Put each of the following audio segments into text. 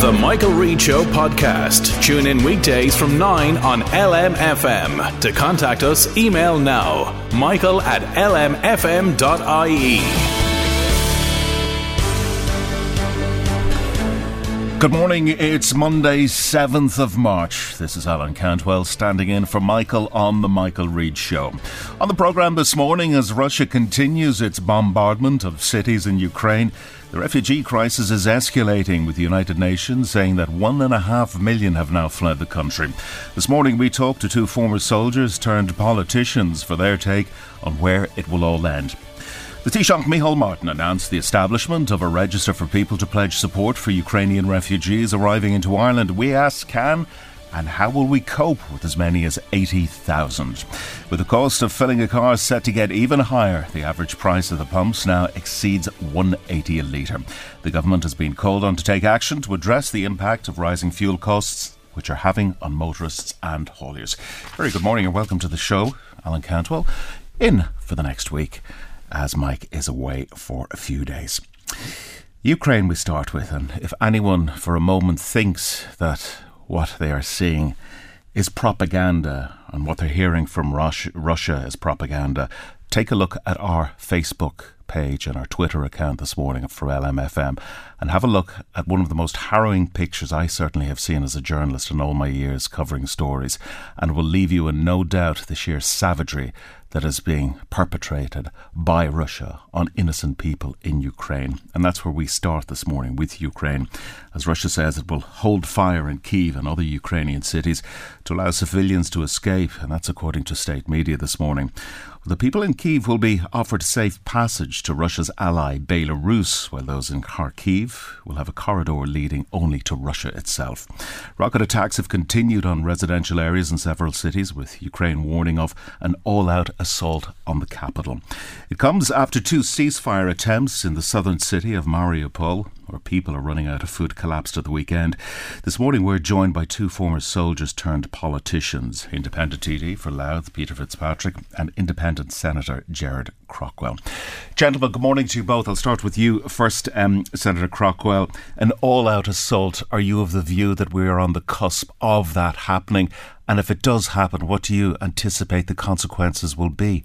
The Michael Reade Show podcast. Tune in weekdays from 9 on LMFM. To contact us, email now michael at lmfm.ie. Good morning. It's Monday, 7th of March. This is Alan Cantwell standing in for Michael on The Michael Reade Show. On the programme this morning, as Russia continues its bombardment of cities in Ukraine, the refugee crisis is escalating, with the United Nations saying that one and a half million have now fled the country. This morning, we talked to two former soldiers turned politicians for their take on where it will all end. The Taoiseach Micheál Martin announced the establishment of a register for people to pledge support for Ukrainian refugees arriving into Ireland. We ask, can and how will we cope with as many as 80,000? With the cost of filling a car set to get even higher, the average price of the pumps now exceeds 180 a litre. The government has been called on to take action to address the impact of rising fuel costs which are having on motorists and hauliers. Very good morning and welcome to the show. Alan Cantwell in for the next week as Mike is away for a few days. Ukraine, we start with, and if anyone for a moment thinks that what they are seeing is propaganda and what they're hearing from Russia, Russia is propaganda, take a look at our Facebook page and our Twitter account this morning for LMFM and have a look at one of the most harrowing pictures I certainly have seen as a journalist in all my years covering stories and will leave you in no doubt the sheer savagery that is being perpetrated by Russia on innocent people in Ukraine. And that's where we start this morning with Ukraine. As Russia says, it will hold fire in Kiev and other Ukrainian cities to allow civilians to escape, and that's according to state media this morning. The people in Kiev will be offered safe passage to Russia's ally Belarus, while those in Kharkiv will have a corridor leading only to Russia itself. Rocket attacks have continued on residential areas in several cities, with Ukraine warning of an all out assault on the capital. It comes after two ceasefire attempts in the southern city of Mariupol, where people are running out of food collapsed at the weekend. This morning we're joined by two former soldiers turned politicians, Independent TD for Louth, Peter Fitzpatrick, and Independent Senator Gerard Craughwell. Gentlemen, good morning to you both. I'll start with you first, um, Senator Craughwell. An all out assault. Are you of the view that we are on the cusp of that happening? And if it does happen, what do you anticipate the consequences will be?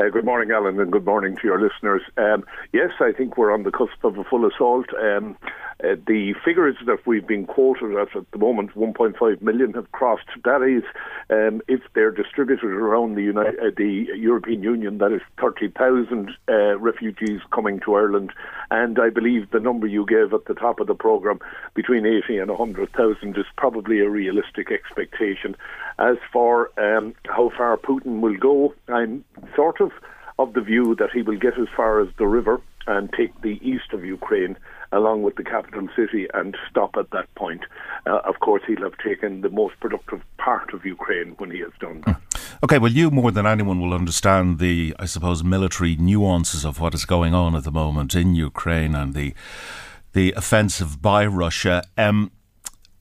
Uh, good morning, Alan, and good morning to your listeners. Um, yes, I think we're on the cusp of a full assault. Um, uh, the figures that we've been quoted at at the moment, 1.5 million have crossed. That is, um, if they're distributed around the, United, uh, the European Union, that is 30,000 uh, refugees coming to Ireland. And I believe the number you gave at the top of the programme, between 80 and 100,000, is probably a realistic expectation. As for um, how far Putin will go, I'm sort of of the view that he will get as far as the river and take the east of Ukraine along with the capital city and stop at that point. Uh, of course, he'll have taken the most productive part of Ukraine when he has done that. Hmm. Okay, well, you more than anyone will understand the, I suppose, military nuances of what is going on at the moment in Ukraine and the the offensive by Russia. Um,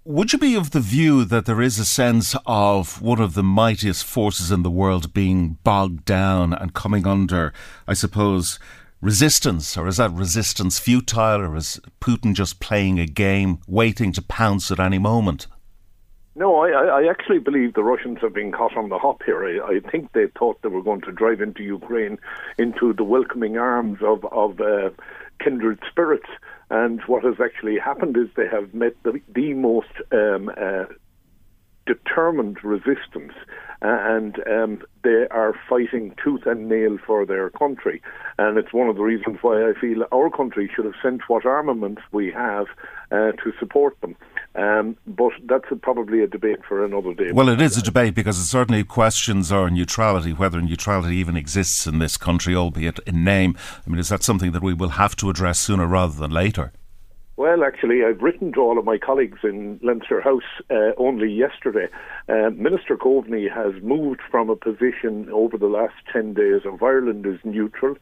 would you be of the view that there is a sense of one of the mightiest forces in the world being bogged down and coming under, I suppose, resistance, or is that resistance futile, or is Putin just playing a game, waiting to pounce at any moment? No, I, I actually believe the Russians have been caught on the hop here. I, I think they thought they were going to drive into Ukraine into the welcoming arms of, of uh, kindred spirits. And what has actually happened is they have met the, the most um, uh, determined resistance and um, they are fighting tooth and nail for their country. And it's one of the reasons why I feel our country should have sent what armaments we have uh, to support them. Um, but that's a, probably a debate for another day. Well, it is a debate because it certainly questions our neutrality, whether neutrality even exists in this country, albeit in name. I mean, is that something that we will have to address sooner rather than later? Well, actually, I've written to all of my colleagues in Leinster House uh, only yesterday. Uh, Minister Coveney has moved from a position over the last 10 days of Ireland is neutral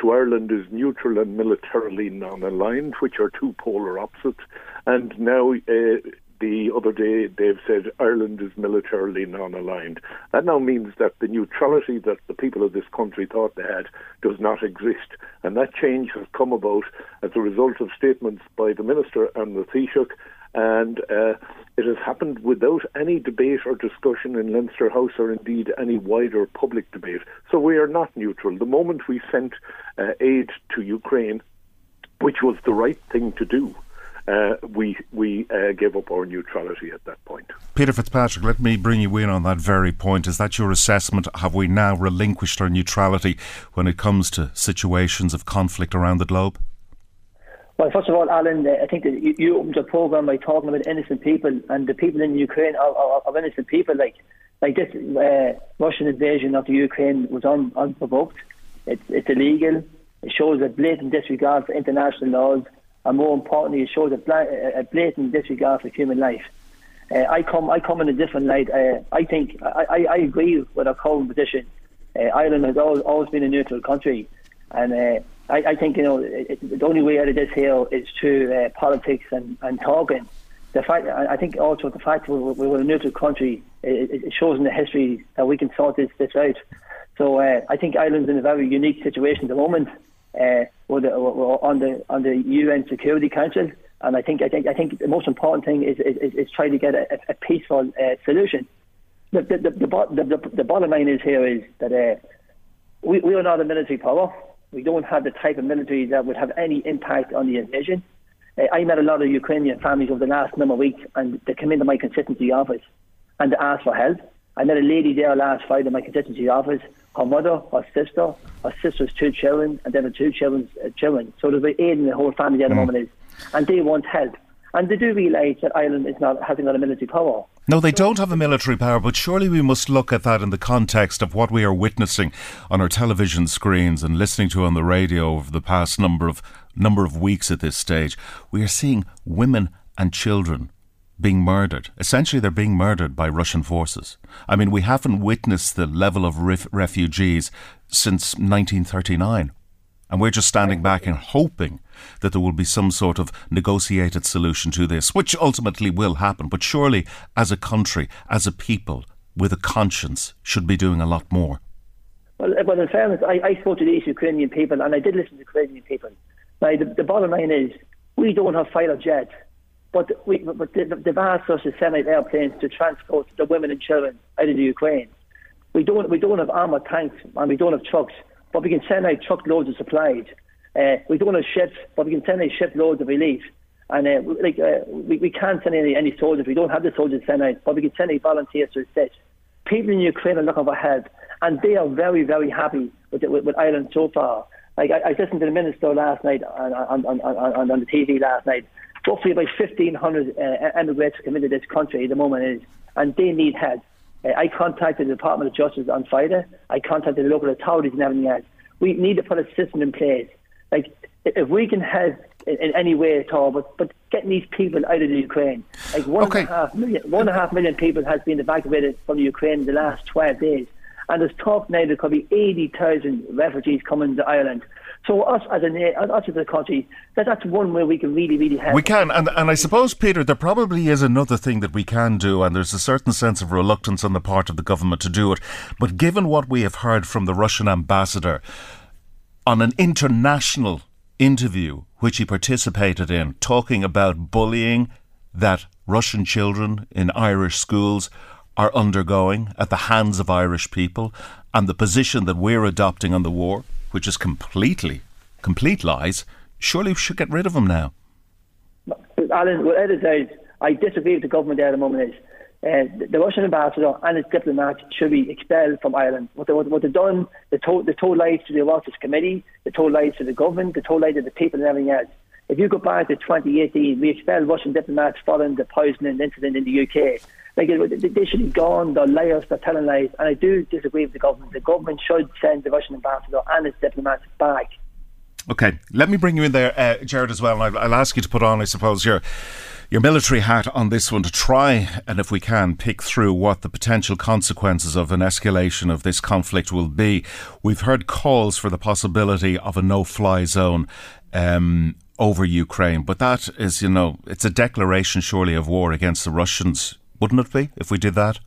to Ireland is neutral and militarily non aligned, which are two polar opposites. And now uh, the other day they've said Ireland is militarily non-aligned. That now means that the neutrality that the people of this country thought they had does not exist, and that change has come about as a result of statements by the minister and the Taoiseach. And uh, it has happened without any debate or discussion in Leinster House or indeed any wider public debate. So we are not neutral. The moment we sent uh, aid to Ukraine, which was the right thing to do, uh, we we uh, gave up our neutrality at that point. Peter Fitzpatrick, let me bring you in on that very point. Is that your assessment? Have we now relinquished our neutrality when it comes to situations of conflict around the globe? Well, first of all, Alan, uh, I think that you, you opened your program by talking about innocent people, and the people in Ukraine are, are, are innocent people. Like, like this uh, Russian invasion of the Ukraine was un, unprovoked. It's, it's illegal. It shows a blatant disregard for international laws and more importantly, it shows a, blatant disregard for human life. Uh, I come, I come in a different light. Uh, I think I, I, I, agree with our current position. Uh, Ireland has always, always been a neutral country, and uh, I, I, think you know it, the only way out of this here is through uh, politics and, and talking. The fact, I think also the fact we're, we're a neutral country, it, it, shows in the history that we can sort this, this out. So uh, I think Ireland's in a very unique situation at the moment uh, the, on the on the UN Security Council. And I think I think I think the most important thing is is, is try to get a, a peaceful uh, solution. The the, the, the, the, the bottom line is here is that uh, we, we are not a military power. We don't have the type of military that would have any impact on the invasion. Uh, I met a lot of Ukrainian families over the last number of weeks, and they come into my constituency office and they ask for help. I met a lady there last Friday in my constituency office her mother, her sister, her sister's two children, and then her two children's uh, children. So there's about eight in the whole family at the mm. moment is, and they want help. And they do realise that Ireland is not having got a military power. No, they don't have a military power, but surely we must look at that in the context of what we are witnessing on our television screens and listening to on the radio over the past number of number of weeks at this stage. We are seeing women and children being murdered. Essentially, they're being murdered by Russian forces. I mean, we haven't witnessed the level of ref- refugees since 1939. And we're just standing back and hoping that there will be some sort of negotiated solution to this, which ultimately will happen. But surely, as a country, as a people, with a conscience, should be doing a lot more. Well, uh, well in fairness, I, I spoke to these Ukrainian people, and I did listen to Ukrainian people. Now, the, the bottom line is, we don't have fighter jets but, we, but they've asked us to send out airplanes to transport the women and children out of the Ukraine. We don't, we don't have armoured tanks and we don't have trucks, but we can send out truckloads of supplies. Uh, we don't have ships, but we can send out shiploads of relief. And uh, like uh, we, we can't send any, any soldiers. We don't have the soldiers sent out, but we can send out volunteers to assist. People in Ukraine are looking for help, and they are very, very happy with, with, with Ireland so far. Like I, I listened to the minister last night on, on, on, on, on the TV last night, roughly about 1,500 uh, immigrants come into this country at the moment, is, and they need help. Uh, I contacted the Department of Justice on Friday. I contacted the local authorities and everything else. We need to put a system in place. Like, if we can help in, in any way at all, but, but getting these people out of the Ukraine. Like one okay. and a half million, one and a half million people has been evacuated from the Ukraine in the last 12 days. And there's talk now there could be 80,000 refugees coming to Ireland. So us as a us as a country, that, that's one way we can really, really help. We can, and and I suppose, Peter, there probably is another thing that we can do, and there's a certain sense of reluctance on the part of the government to do it. But given what we have heard from the Russian ambassador on an international interview which he participated in, talking about bullying that Russian children in Irish schools are undergoing at the hands of Irish people and the position that we're adopting on the war, which is completely, complete lies, surely we should get rid of them now. Alan, what Ed says, I disagree with the government there at the moment is uh, the Russian ambassador and his diplomats should be expelled from Ireland. What, they, what, what they've done, they told, they told lies to the Oireachtas Committee, they told lies to the government, they told lies to the people and everything else. If you go back to 2018, we expelled Russian diplomats following the poisoning incident in the UK. Like they should be gone. They're liars. They're telling lies. And I do disagree with the government. The government should send the Russian ambassador and his diplomats back. Okay, let me bring you in there, uh, Jared, as well. And I'll, I'll ask you to put on, I suppose, your your military hat on this one to try and, if we can, pick through what the potential consequences of an escalation of this conflict will be. We've heard calls for the possibility of a no-fly zone. Um, over Ukraine, but that is, you know, it's a declaration surely of war against the Russians, wouldn't it be, if we did that?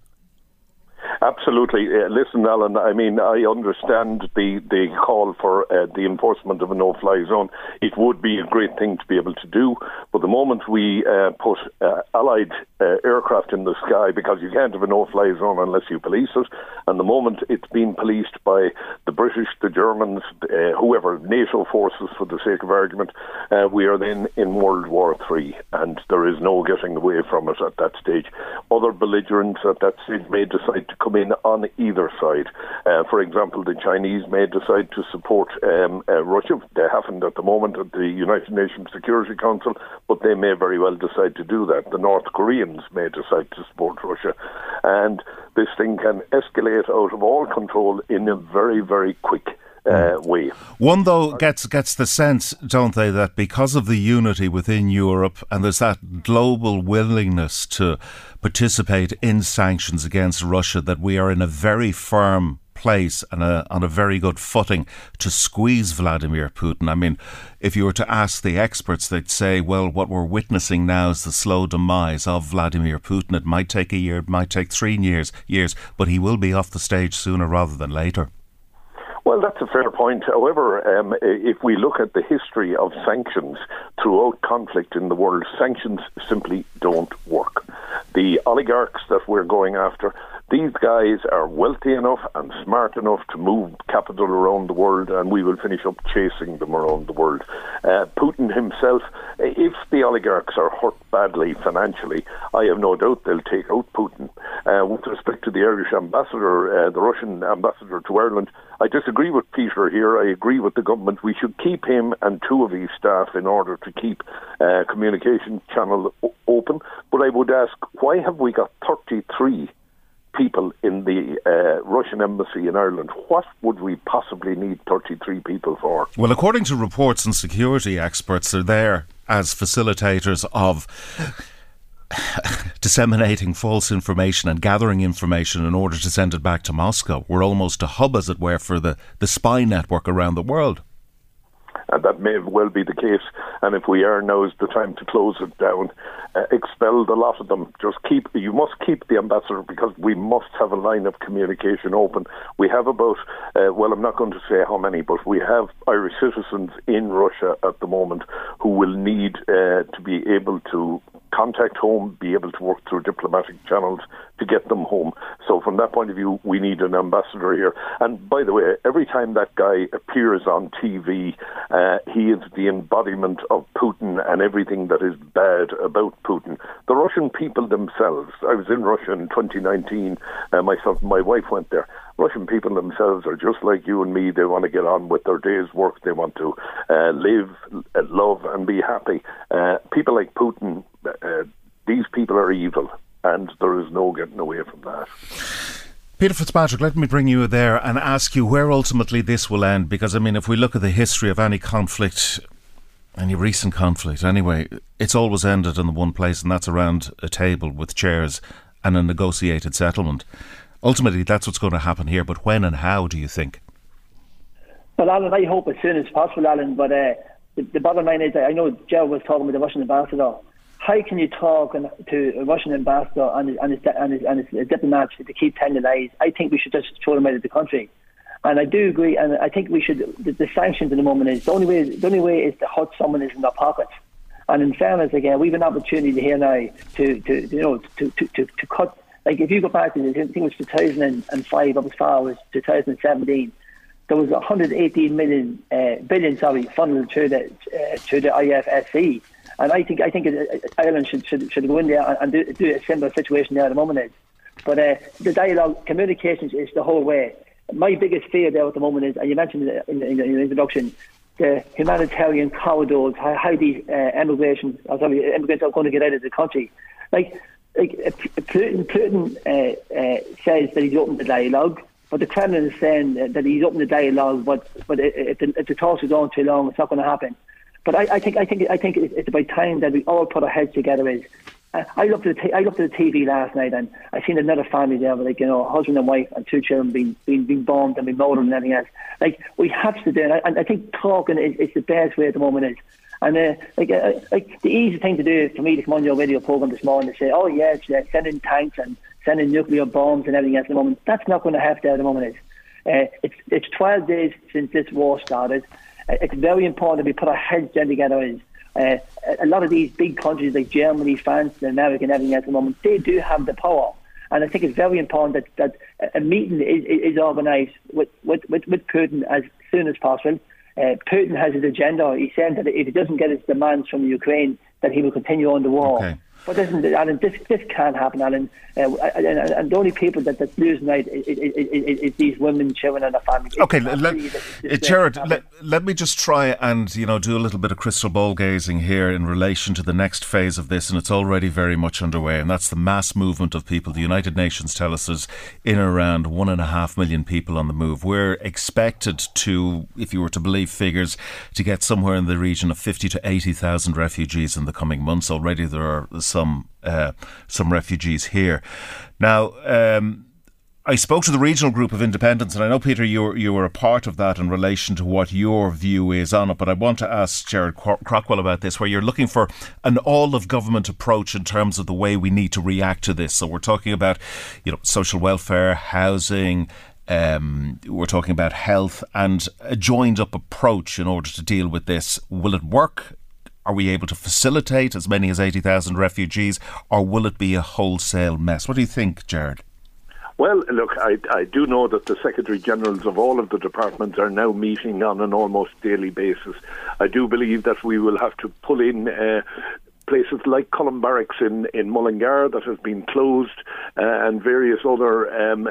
Absolutely. Uh, listen, Alan, I mean, I understand the, the call for uh, the enforcement of a no fly zone. It would be a great thing to be able to do, but the moment we uh, put uh, Allied uh, aircraft in the sky, because you can't have a no fly zone unless you police it, and the moment it's being policed by the British, the Germans, uh, whoever, NATO forces for the sake of argument, we are then in World War III, and there is no getting away from it at that stage. Other belligerents at that stage may decide to come on either side. Uh, for example, the Chinese may decide to support um, uh, Russia. They haven't at the moment at the United Nations Security Council, but they may very well decide to do that. The North Koreans may decide to support Russia. And this thing can escalate out of all control in a very, very quick uh, way. One though gets gets the sense, don't they, that because of the unity within Europe and there's that global willingness to participate in sanctions against Russia, that we are in a very firm place and a, on a very good footing to squeeze Vladimir Putin. I mean, if you were to ask the experts, they'd say, well, what we're witnessing now is the slow demise of Vladimir Putin. It might take a year, it might take three years, years, but he will be off the stage sooner rather than later. Well, that's a fair point. However, um, if we look at the history of sanctions throughout conflict in the world, sanctions simply don't work. The oligarchs that we're going after, these guys are wealthy enough and smart enough to move capital around the world, and we will finish up chasing them around the world. Uh, Putin himself, if the oligarchs are hurt badly financially, I have no doubt they'll take out Putin. Uh, with respect to the Irish ambassador, uh, the Russian ambassador to Ireland, I disagree with Peter here. I agree with the government. We should keep him and two of his staff in order to keep uh, communication channel o- open. But I would ask, why have we got 33 people in the uh, Russian embassy in Ireland. What would we possibly need 33 people for? Well, according to reports and security experts, they're there as facilitators of disseminating false information and gathering information in order to send it back to Moscow. We're almost a hub, as it were, for the, the spy network around the world and that may well be the case. And if we are, now is the time to close it down, uh, expel the lot of them. Just keep. You must keep the ambassador because we must have a line of communication open. We have about, uh, well, I'm not going to say how many, but we have Irish citizens in Russia at the moment who will need uh, to be able to contact home, be able to work through diplomatic channels to get them home. So, from that point of view, we need an ambassador here. And by the way, every time that guy appears on TV, uh, he is the embodiment of Putin and everything that is bad about Putin. The Russian people themselves, I was in Russia in 2019, uh, myself and my wife went there. Russian people themselves are just like you and me. They want to get on with their day's work. They want to uh, live, uh, love, and be happy. Uh, people like Putin, uh, these people are evil, and there is no getting away from that. Peter Fitzpatrick, let me bring you there and ask you where ultimately this will end. Because, I mean, if we look at the history of any conflict, any recent conflict anyway, it's always ended in the one place, and that's around a table with chairs and a negotiated settlement. Ultimately, that's what's going to happen here. But when and how do you think? Well, Alan, I hope as soon as possible, Alan. But uh, the, the, bottom line is, I know Joe was talking with the Russian ambassador how can you talk to a Russian ambassador and his, and his, and his, and his diplomats to keep telling lies? I think we should just throw them out of the country. And I do agree, and I think we should. The, the sanctions at the moment is the only way. The only way is to hurt someone is in their pockets. And in fairness, again, we've an opportunity here now to, to you know, to, to, to, to cut. Like if you go back to, think it was 2005, up as far as 2017, there was 118 million uh, billion, sorry, funneled to the uh, to the IFSC. And I think I think Ireland should, should should go in there and do, do a similar situation there at the moment. Is. But uh, the dialogue, communications is the whole way. My biggest fear there at the moment is, and you mentioned it in, in, in the introduction, the humanitarian corridors, how, how these uh, immigration, or sorry, immigrants are going to get out of the country. Like, like uh, Putin, Putin uh, uh, says that he's open to dialogue, but the Kremlin is saying that he's open to dialogue, but but if the, if the talks are going too long, it's not going to happen. But I, I think I think I think it's about time that we all put our heads together. Is I looked at the t- I looked at the TV last night and I seen another family there, with like you know, husband and wife and two children being being, being bombed and being murdered and everything else. Like we have to do, it. and I, think talking is, is the best way at the moment. Is and uh, like uh, like the easy thing to do for me to come on your radio program this morning to say, oh yes, yeah, sending tanks and sending nuclear bombs and everything else at the moment. That's not going to happen at the moment. Is uh, it's it's 12 days since this war started. Uh, it's very important that we put our heads down together. Is uh, a lot of these big countries like Germany, France, and America, and everything at the moment, they do have the power. And I think it's very important that, that a meeting is, is organised with, with, with, with Putin as soon as possible. Uh, Putin has his agenda. He's saying that if he doesn't get his demands from Ukraine, that he will continue on the war. Okay. But isn't Alan? This this can't happen, Alan. Uh, and, and, the only people that that losing out is, is, is, is, these women, children, and their families. Okay, let, let, Jared, let, let me just try and you know do a little bit of crystal ball gazing here in relation to the next phase of this, and it's already very much underway, and that's the mass movement of people. The United Nations tell us is in around one and a half million people on the move. We're expected to, if you were to believe figures, to get somewhere in the region of fifty to eighty thousand refugees in the coming months. Already there are some uh, some refugees here. Now. Um, I spoke to the regional group of independents, and I know, Peter, you were, you were a part of that in relation to what your view is on it. But I want to ask Jared Craughwell about this, where you're looking for an all of government approach in terms of the way we need to react to this. So we're talking about, you know, social welfare, housing, um, we're talking about health and a joined up approach in order to deal with this. Will it work? Are we able to facilitate as many as 80,000 refugees, or will it be a wholesale mess? What do you think, Jared? Well, look, I, I do know that the Secretary Generals of all of the departments are now meeting on an almost daily basis. I do believe that we will have to pull in uh, places like Columb Barracks in, in Mullingar that has been closed uh, and various other um,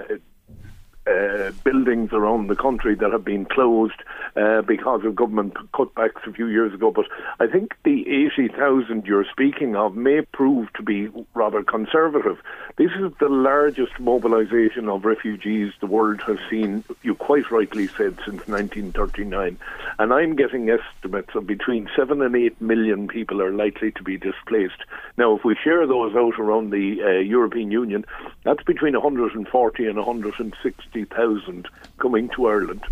uh, buildings around the country that have been closed uh, because of government cutbacks a few years ago. But I think the 80,000 you're speaking of may prove to be rather conservative. This is the largest mobilisation of refugees the world has seen, you quite rightly said, since 1939. And I'm getting estimates of between 7 and 8 million people are likely to be displaced. Now, if we share those out around the uh, European Union, that's between 140 and 160,000 coming to Ireland.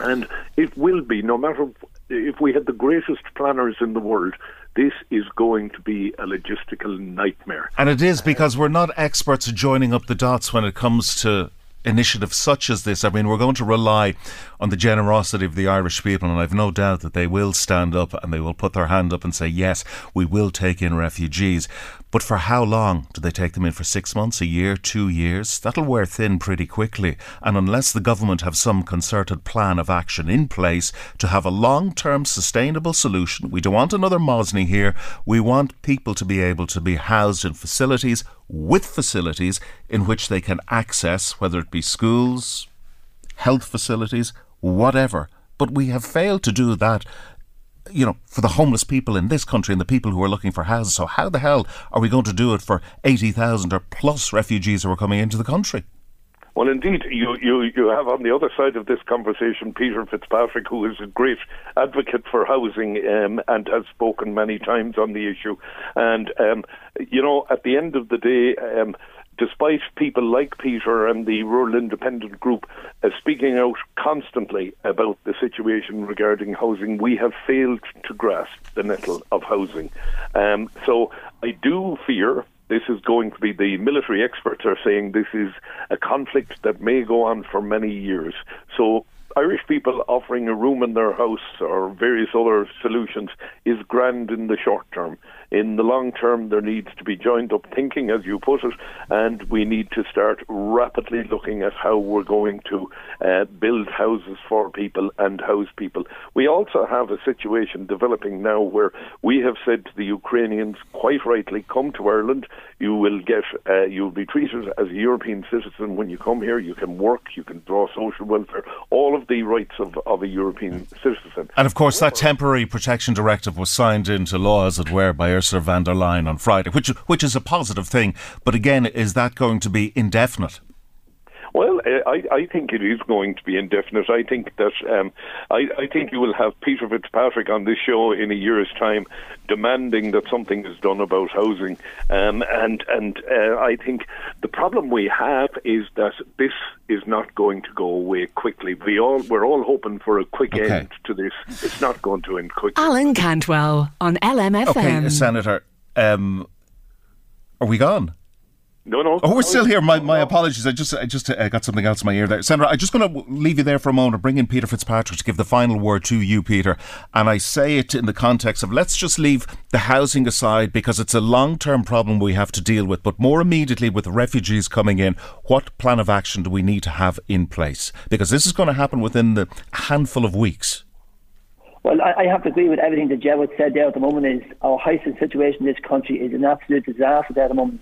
And it will be, no matter if we had the greatest planners in the world, this is going to be a logistical nightmare. And it is because we're not experts joining up the dots when it comes to initiatives such as this. I mean, we're going to rely on the generosity of the Irish people, and I've no doubt that they will stand up and they will put their hand up and say, yes, we will take in refugees. But for how long? Do they take them in for six months, a year, two years? That'll wear thin pretty quickly. And unless the government have some concerted plan of action in place to have a long term sustainable solution, we don't want another Mosney here. We want people to be able to be housed in facilities with facilities in which they can access, whether it be schools, health facilities, whatever. But we have failed to do that you know, for the homeless people in this country and the people who are looking for houses. So how the hell are we going to do it for 80,000 or plus refugees who are coming into the country? Well, indeed, you, you, you have on the other side of this conversation Peter Fitzpatrick, who is a great advocate for housing um, and has spoken many times on the issue. And, um, you know, at the end of the day, um, despite people like Peter and the Rural Independent Group uh, speaking out constantly about the situation regarding housing, we have failed to grasp the nettle of housing. Um, so I do fear this is going to be the military experts are saying this is a conflict that may go on for many years. So Irish people offering a room in their house or various other solutions is grand in the short term. In the long term, there needs to be joined up thinking, as you put it, and we need to start rapidly looking at how we're going to uh, build houses for people and house people. We also have a situation developing now where we have said to the Ukrainians, quite rightly, come to Ireland. You will get, uh, you'll be treated as a European citizen when you come here. You can work, you can draw social welfare, all of the rights of, of a European citizen. And of course, that temporary protection directive was signed into law, as it were, by Ursula von der Leyen on Friday, which which is a positive thing. But again, is that going to be indefinite? Well, uh, I, I think it is going to be indefinite. I think that um, I, I think you will have Peter Fitzpatrick on this show in a year's time, demanding that something is done about housing. Um, and and uh, I think the problem we have is that this is not going to go away quickly. We all we're all hoping for a quick Okay. end to this. It's not going to end quickly. Alan Cantwell on LMFM. Okay, Senator, um, are we gone? No, no. Oh, we're still here. My, my apologies. I just I just uh, got something else in my ear there. Senator, I'm just going to leave you there for a moment and bring in Peter Fitzpatrick to give the final word to you, Peter. And I say it in the context of let's just leave the housing aside because it's a long term problem we have to deal with. But more immediately, with refugees coming in, what plan of action do we need to have in place? Because this is going to happen within the handful of weeks. Well, I, I have to agree with everything that Jewett said there at the moment. Is our housing situation in this country is an absolute disaster there at the moment.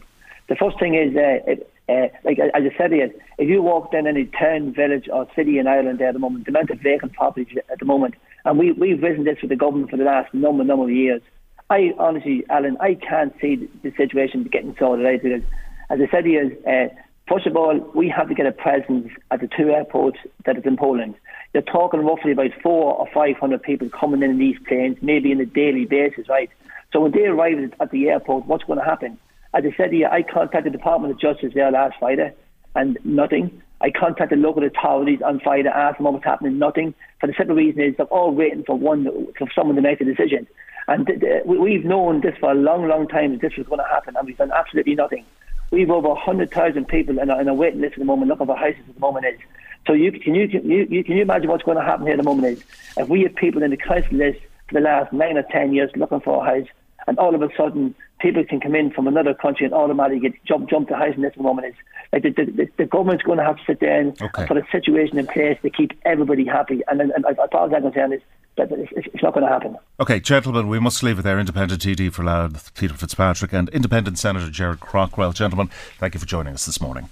The first thing is, uh, uh, like as I said if you walk down any town, village, or city in Ireland at the moment, the amount of vacant properties at the moment, and we we've risen this with the government for the last number number of years. I honestly, Alan, I can't see the, situation getting sorted out because, as I said here, uh, first of all, we have to get a presence at the two airports that is in Poland. You're talking roughly about four or five hundred people coming in, in these planes, maybe on a daily basis, right? So when they arrive at the airport, what's going to happen? As I said here, I contacted the Department of Justice there last Friday, and nothing. I contacted local authorities on Friday, asked them what was happening, nothing. For the simple reason is they're all waiting for one, for someone to make a decision. And th- th- we- we've known this for a long, long time that this was going to happen, and we've done absolutely nothing. We've over 100,000 people in a, in a waiting list at the moment looking for houses at the moment is. So you, can, you, can, you, you, can you imagine what's going to happen here at the moment is if we have people in the council list for the last nine or ten years looking for a house, and all of a sudden people can come in from another country and automatically get jump jump to housing at the moment is like the, the, the government's going to have to sit down Okay. and put a situation in place to keep everybody happy. And, and, and as far as I'm concerned, is that it's, it's not going to happen. Okay, gentlemen, we must leave it there. Independent TD for Louth, Peter Fitzpatrick, and Independent Senator Gerard Craughwell. Gentlemen, thank you for joining us this morning.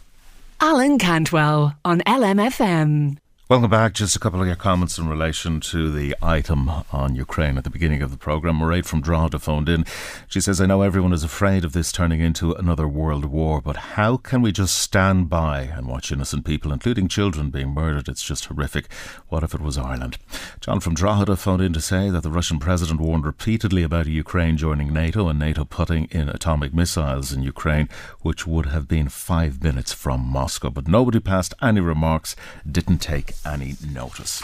Alan Cantwell on LMFM. Welcome back. Just a couple of your comments in relation to the item on Ukraine at the beginning of the programme. Mairead from Drogheda phoned in. She says, I know everyone is afraid of this turning into another world war, but how can we just stand by and watch innocent people, including children, being murdered? It's just horrific. What if it was Ireland? John from Drogheda phoned in to say that the Russian president warned repeatedly about Ukraine joining NATO and NATO putting in atomic missiles in Ukraine, which would have been five minutes from Moscow. But nobody passed any remarks, didn't take any notice.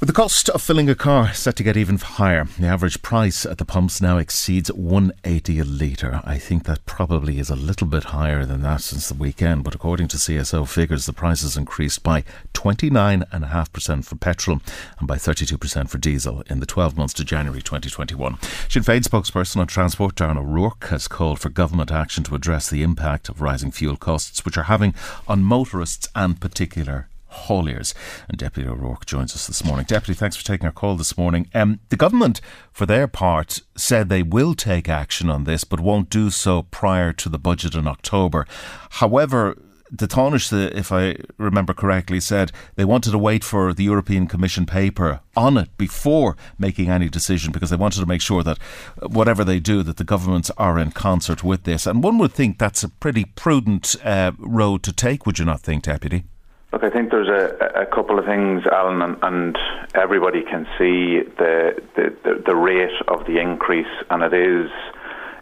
With the cost of filling a car set to get even higher, the average price at the pumps now exceeds 180 a litre. I think that probably is a little bit higher than that since the weekend, but according to CSO figures, the prices increased by 29.5% for petrol and by 32% for diesel in the 12 months to January 2021. Sinn Féin spokesperson on transport, Darren O'Rourke, has called for government action to address the impact of rising fuel costs, which are having on motorists and particular hauliers. And Deputy O'Rourke joins us this morning. Deputy, thanks for taking our call this morning. Um, the government, for their part, said they will take action on this, but won't do so prior to the budget in October. However, the Taoiseach, if I remember correctly, said they wanted to wait for the European Commission paper on it before making any decision because they wanted to make sure that whatever they do, that the governments are in concert with this. And one would think that's a pretty prudent uh, road to take, would you not think, Deputy? Look, I think there's a, a couple of things, Alan, and, and everybody can see the, the, the, the rate of the increase, and it is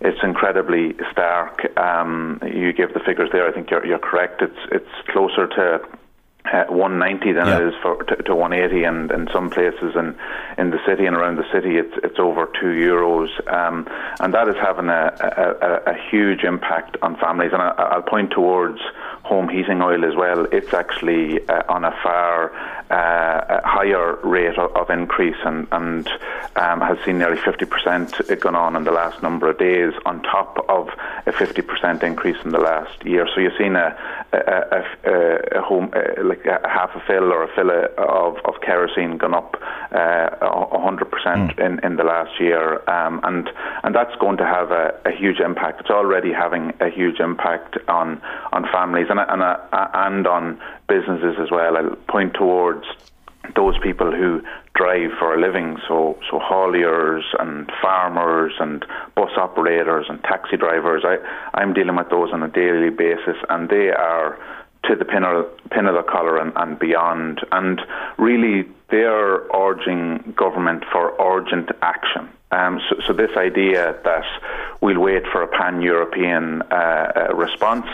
it's incredibly stark. Um, you give the figures there. I think you're, you're correct. It's it's closer to uh, 190 than Yeah. it is for to, to 180, and in some places in in the city and around the city, it's it's over two euros, um, and that is having a, a, a, a huge impact on families. And I, I'll point towards home heating oil as well, it's actually uh, on a far uh, higher rate of, of increase and, and um, has seen nearly 50% gone on in the last number of days, on top of a 50% increase in the last year. So you've seen a, a, a, a home uh, like a half a fill or a fill of, of kerosene gone up uh, 100% mm. in, in the last year, um, and and that's going to have a, a, huge impact. It's already having a huge impact on on families and and, and on businesses as well. I'll point towards those people who drive for a living, so so hauliers and farmers and bus operators and taxi drivers. I I'm dealing with those on a daily basis, and they are to the pin of, pin of the collar and, and beyond. And really, they're urging government for urgent action. Um, so, so, this idea that we'll wait for a pan-European uh, uh, response,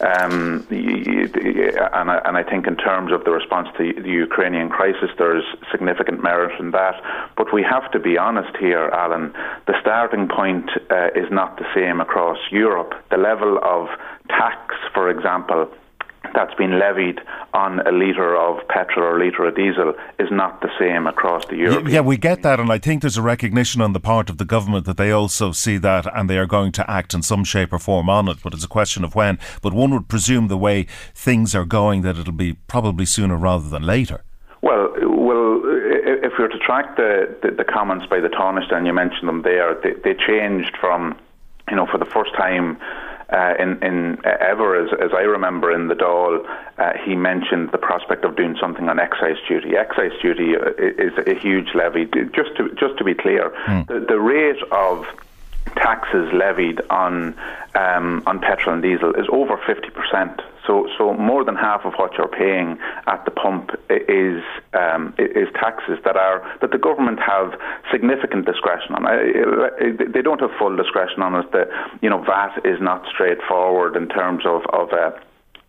um, and, I, and, I, think in terms of the response to the Ukrainian crisis, there's significant merit in that. But we have to be honest here, Alan. The starting point uh, is not the same across Europe. The level of tax, for example, that's been levied on a litre of petrol or a litre of diesel is not the same across the Europe. Yeah, we get that, and I think there's a recognition on the part of the government that they also see that and they are going to act in some shape or form on it, but it's a question of when. But one would presume the way things are going that it'll be probably sooner rather than later. Well, well, if we were to track the, the, the comments by the Taoiseach, and you mentioned them there, they, they changed from, you know, for the first time uh, in, in uh, ever, as, as I remember in the Dáil, uh, he mentioned the prospect of doing something on excise duty. Excise duty uh, is a huge levy. Just to just to be clear, mm. the, the rate of taxes levied on um, on petrol and diesel is over 50%. So, so more than half of what you're paying at the pump is um, is taxes that are that the government have significant discretion on. They don't have full discretion on it. The you know VAT is not straightforward in terms of of. Uh,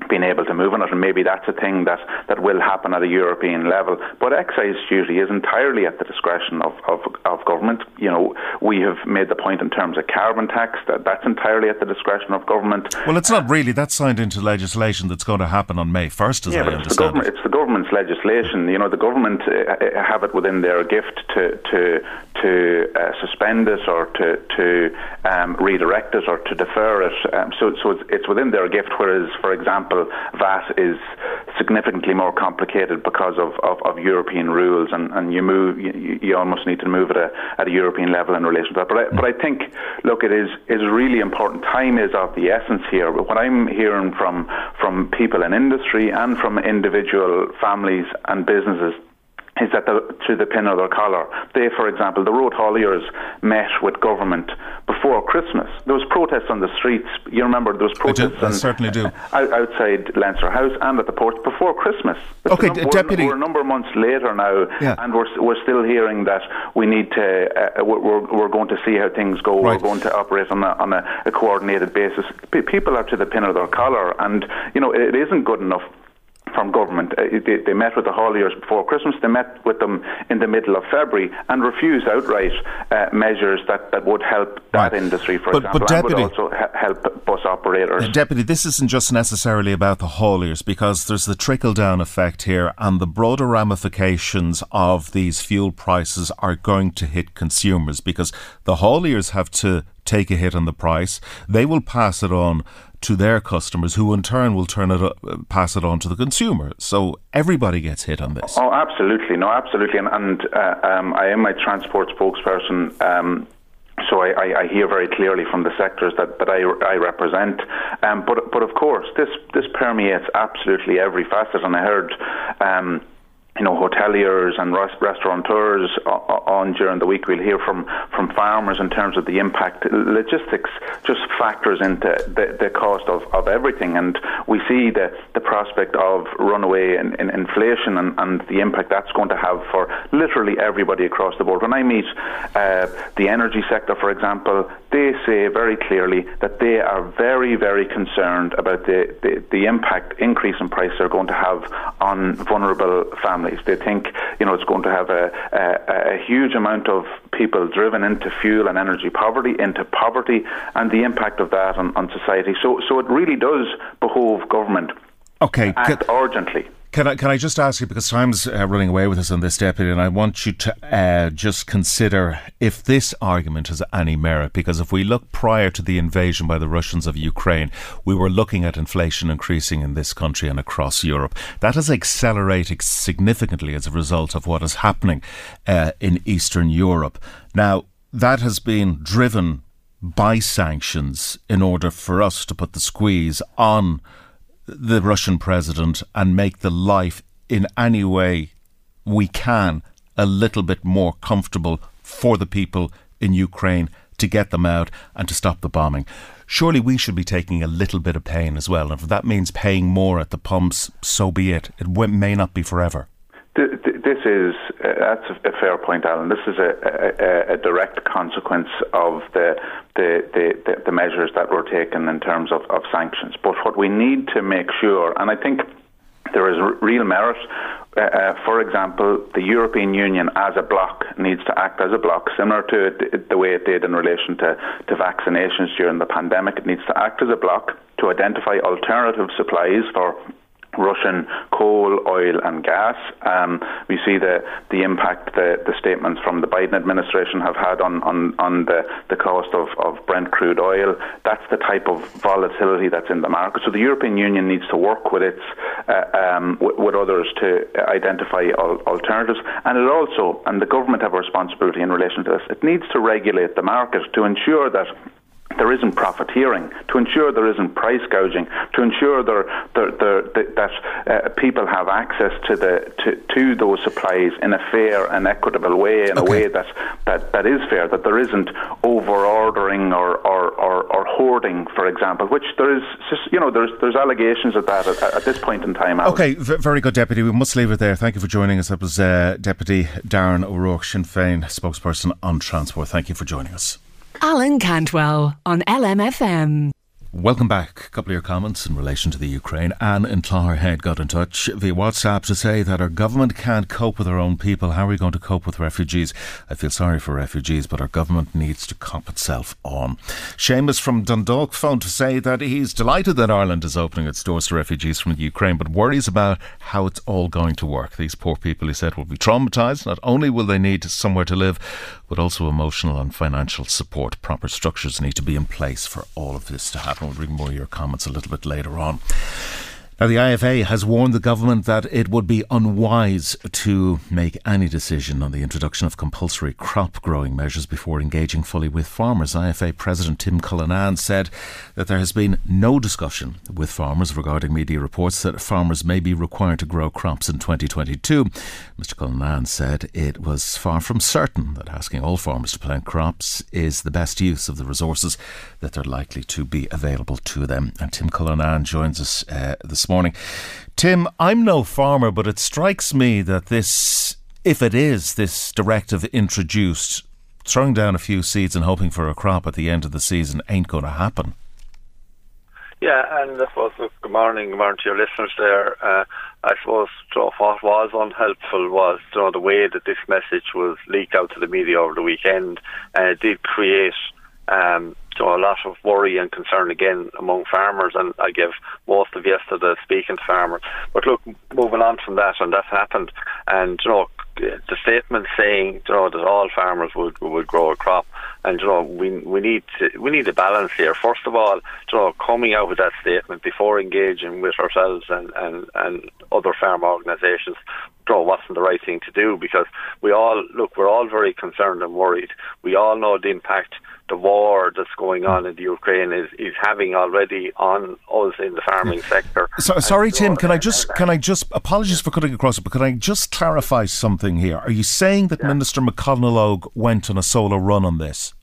being able to move on it, and maybe that's a thing that, that will happen at a European level. But excise duty is entirely at the discretion of, of, of government. You know, we have made the point in terms of carbon tax that that's entirely at the discretion of government. Well, it's not really. That's signed into legislation that's going to happen on May 1st, as yeah, I but understand it's the, government, it. it's the government's legislation. You know, the government uh, uh, have it within their gift to to to uh, suspend it or to to um, redirect it or to defer it. Um, so so it's, it's within their gift. Whereas, for example example, VAT is significantly more complicated because of, of, of European rules, and, and you move you, you, almost need to move at a at a European level in relation to that. But I, but I think, look, it is is really important. Time is of the essence here. But what I'm hearing from from people in industry and from individual families and businesses is that the, to the pin of their collar. They, for example, the road hauliers met with government before Christmas. There was protests on the streets. You remember there was protests. I, do, I certainly do. Outside Leinster House and at the port before Christmas. It's okay, num- deputy. We're, we're, a number of months later now, yeah. and we're we're still hearing that we need to. Uh, we're we're going to see how things go. Right. We're going to operate on a on a, a coordinated basis. P- people are to the pin of their collar, and you know it isn't good enough from government. Uh, they, they, met with the hauliers before Christmas. They met with them in the middle of February and refused outright uh, measures that, that would help that right. industry, for but, example, but deputy, and would also help bus operators. Uh, deputy, this isn't just necessarily about the hauliers because there's the trickle down effect here, and the broader ramifications of these fuel prices are going to hit consumers because the hauliers have to take a hit on the price. They will pass it on to their customers, who in turn will turn it uh, pass it on to the consumer. So everybody gets hit on this. Oh, absolutely, no, absolutely, and, and uh, um, I am a transport spokesperson. Um, so I, I, hear very clearly from the sectors that, that I, I represent. Um, but but of course, this this permeates absolutely every facet. And I heard. Know, hoteliers and restaurateurs on during the week. We'll hear from, from farmers in terms of the impact. Logistics just factors into the, the cost of, of everything, and we see the, the prospect of runaway in inflation and, and the impact that's going to have for literally everybody across the board. When I meet uh, the energy sector, for example, they say very clearly that they are very, very concerned about the, the, the impact increase in prices are going to have on vulnerable families families. They think you know it's going to have a, a, a huge amount of people driven into fuel and energy poverty, into poverty, and the impact of that on, on society. So, so it really does behove government Okay, act urgently. Can I, can I just ask you, because time's uh, running away with us on this, Deputy, and I want you to uh, just consider if this argument has any merit, because if we look prior to the invasion by the Russians of Ukraine, we were looking at inflation increasing in this country and across Europe. That has accelerated significantly as a result of what is happening uh, in Eastern Europe. Now, that has been driven by sanctions in order for us to put the squeeze on the Russian president and make the life in any way we can a little bit more comfortable for the people in Ukraine to get them out and to stop the bombing. Surely we should be taking a little bit of pain as well. And if that means paying more at the pumps, so be it. It may not be forever. This is uh, that's a fair point, Alan. This is a, a, a direct consequence of the, the, the, the, measures that were taken in terms of, of sanctions. But what we need to make sure, and I think there is real merit. Uh, uh, for example, the European Union as a bloc needs to act as a bloc, similar to it, the way it did in relation to, to vaccinations during the pandemic. It needs to act as a bloc to identify alternative supplies for Russian coal, oil, and gas. Um, we see the the impact the, the statements from the Biden administration have had on on, on the, the cost of, of Brent crude oil. That's the type of volatility that's in the market. So the European Union needs to work with its uh, um, w- with others to identify al- alternatives, and it also and the government have a responsibility in relation to this. It needs to regulate the market to ensure that there isn't profiteering, to ensure there isn't price gouging, to ensure there, there, there, that uh, people have access to the to, to those supplies in a fair and equitable way, in okay. a way that, that, that is fair, that there isn't over ordering or, or, or, or, hoarding, for example, which there is just, you know, there's, there's allegations of that at, at this point in time. Okay, v- very good, Deputy. We must leave it there. Thank you for joining us. That was uh, Deputy Darren O'Rourke, Sinn Féin spokesperson on transport. Thank you for joining us. Alan Cantwell on LMFM. Welcome back. A couple of your comments in relation to the Ukraine. Anne in Clogherhead got in touch via WhatsApp to say that our government can't cope with our own people. How are we going to cope with refugees? I feel sorry for refugees, but our government needs to cop itself on. Seamus from Dundalk phoned to say that he's delighted that Ireland is opening its doors to refugees from the Ukraine, but worries about how it's all going to work. These poor people, he said, will be traumatised. Not only will they need somewhere to live, but also emotional and financial support. Proper structures need to be in place for all of this to happen. We'll bring more of your comments a little bit later on. Now, the IFA has warned the government that it would be unwise to make any decision on the introduction of compulsory crop growing measures before engaging fully with farmers. IFA President Tim Cullinan said that there has been no discussion with farmers regarding media reports that farmers may be required to grow crops in 2022. Mr. Cullinan said it was far from certain that asking all farmers to plant crops is the best use of the resources that are likely to be available to them. And Tim Cullinan joins us uh, this morning. Tim, I'm no farmer, but it strikes me that this, if it is this directive introduced, throwing down a few seeds and hoping for a crop at the end of the season ain't going to happen. Yeah, and I suppose good morning, good morning to your listeners there. Uh, I suppose what was unhelpful was you know the way that this message was leaked out to the media over the weekend, and it did create um, so a lot of worry and concern again among farmers, and I gave most of yesterday speaking to farmers. But look, moving on from that, and that's happened, and you know the statement saying you know that all farmers would would grow a crop, and you know we we need to, we need a balance here. First of all, you know coming out with that statement before engaging with ourselves and and and other farm organisations, you know, wasn't the right thing to do because we all look we're all very concerned and worried. We all know the impact the war that's going on in the Ukraine is, is having already on us in the farming sector. So, sorry, Tim. Can I just can I just apologies for cutting across it, but can I just clarify something here? Are you saying that yeah. Minister McConalogue went on a solo run on this?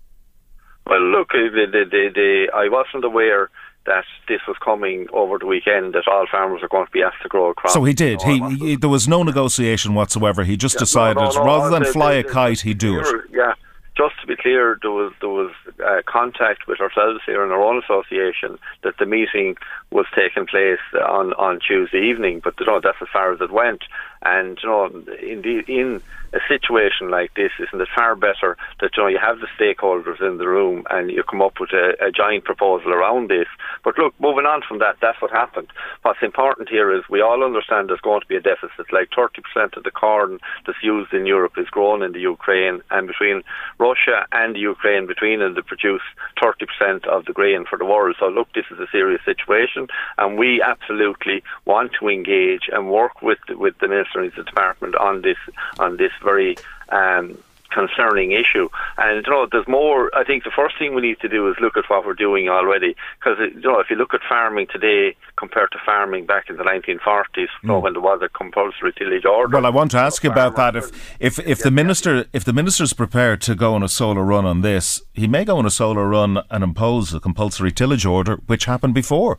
Well, look, uh, the, the, the, the, I wasn't aware that this was coming over the weekend that all farmers are going to be asked to grow a crop. So he did. He, he, there was no negotiation whatsoever. He just yeah, decided no, no, no, rather than fly a kite, he'd do it. Yeah, just to be clear, there was there was uh, contact with ourselves here in our own association that the meeting was taking place on on Tuesday evening, but you know that's as far as it went. And you know, in the, in a situation like this, isn't it far better that you know you have the stakeholders in the room and you come up with a, a giant proposal around this? But look, moving on from that, that's what happened. What's important here is we all understand there's going to be a deficit. Like 30% of the corn that's used in Europe is grown in the Ukraine, and between Russia and the Ukraine, between them, they produce 30% of the grain for the world. So look, this is a serious situation, and we absolutely want to engage and work with with the minister and his department on this on this very um, concerning issue. And you know, there's more. I think the first thing we need to do is look at what we're doing already, because you know, if you look at farming today compared to farming back in the 1940s, mm. you know, when there was a compulsory tillage order. Well, I want to ask you about that. If if if the minister if the minister's prepared to go on a solar run on this, he may go on a solar run and impose a compulsory tillage order, which happened before.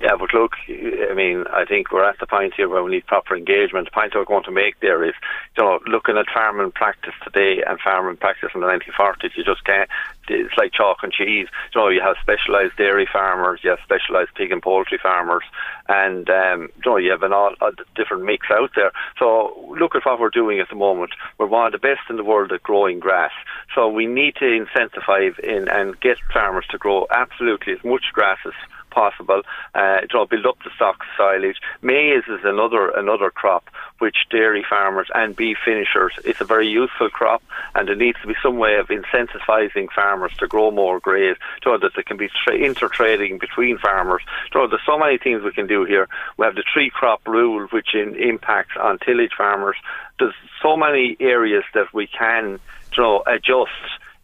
Yeah, but look, I mean, I think we're at the point here where we need proper engagement. The point I want to make there is, you know, looking at farming practice today and farming practice in the 1940s, you just can't. It's like chalk and cheese. You know, you have specialised dairy farmers, you have specialised pig and poultry farmers, and um, you know, you have an all a different mix out there. So look at what we're doing at the moment. We're one of the best in the world at growing grass. So we need to incentivise in and get farmers to grow absolutely as much grass as possible. Uh, you build up the stock silage. Maize is another another crop which dairy farmers and beef finishers. It's a very useful crop, and there needs to be some way of incentivising farmers to grow more grain, so that there can be tra- inter-trading between farmers. So there's so many things we can do here. We have the three crop rule, which in, impacts on tillage farmers. There's so many areas that we can you know, adjust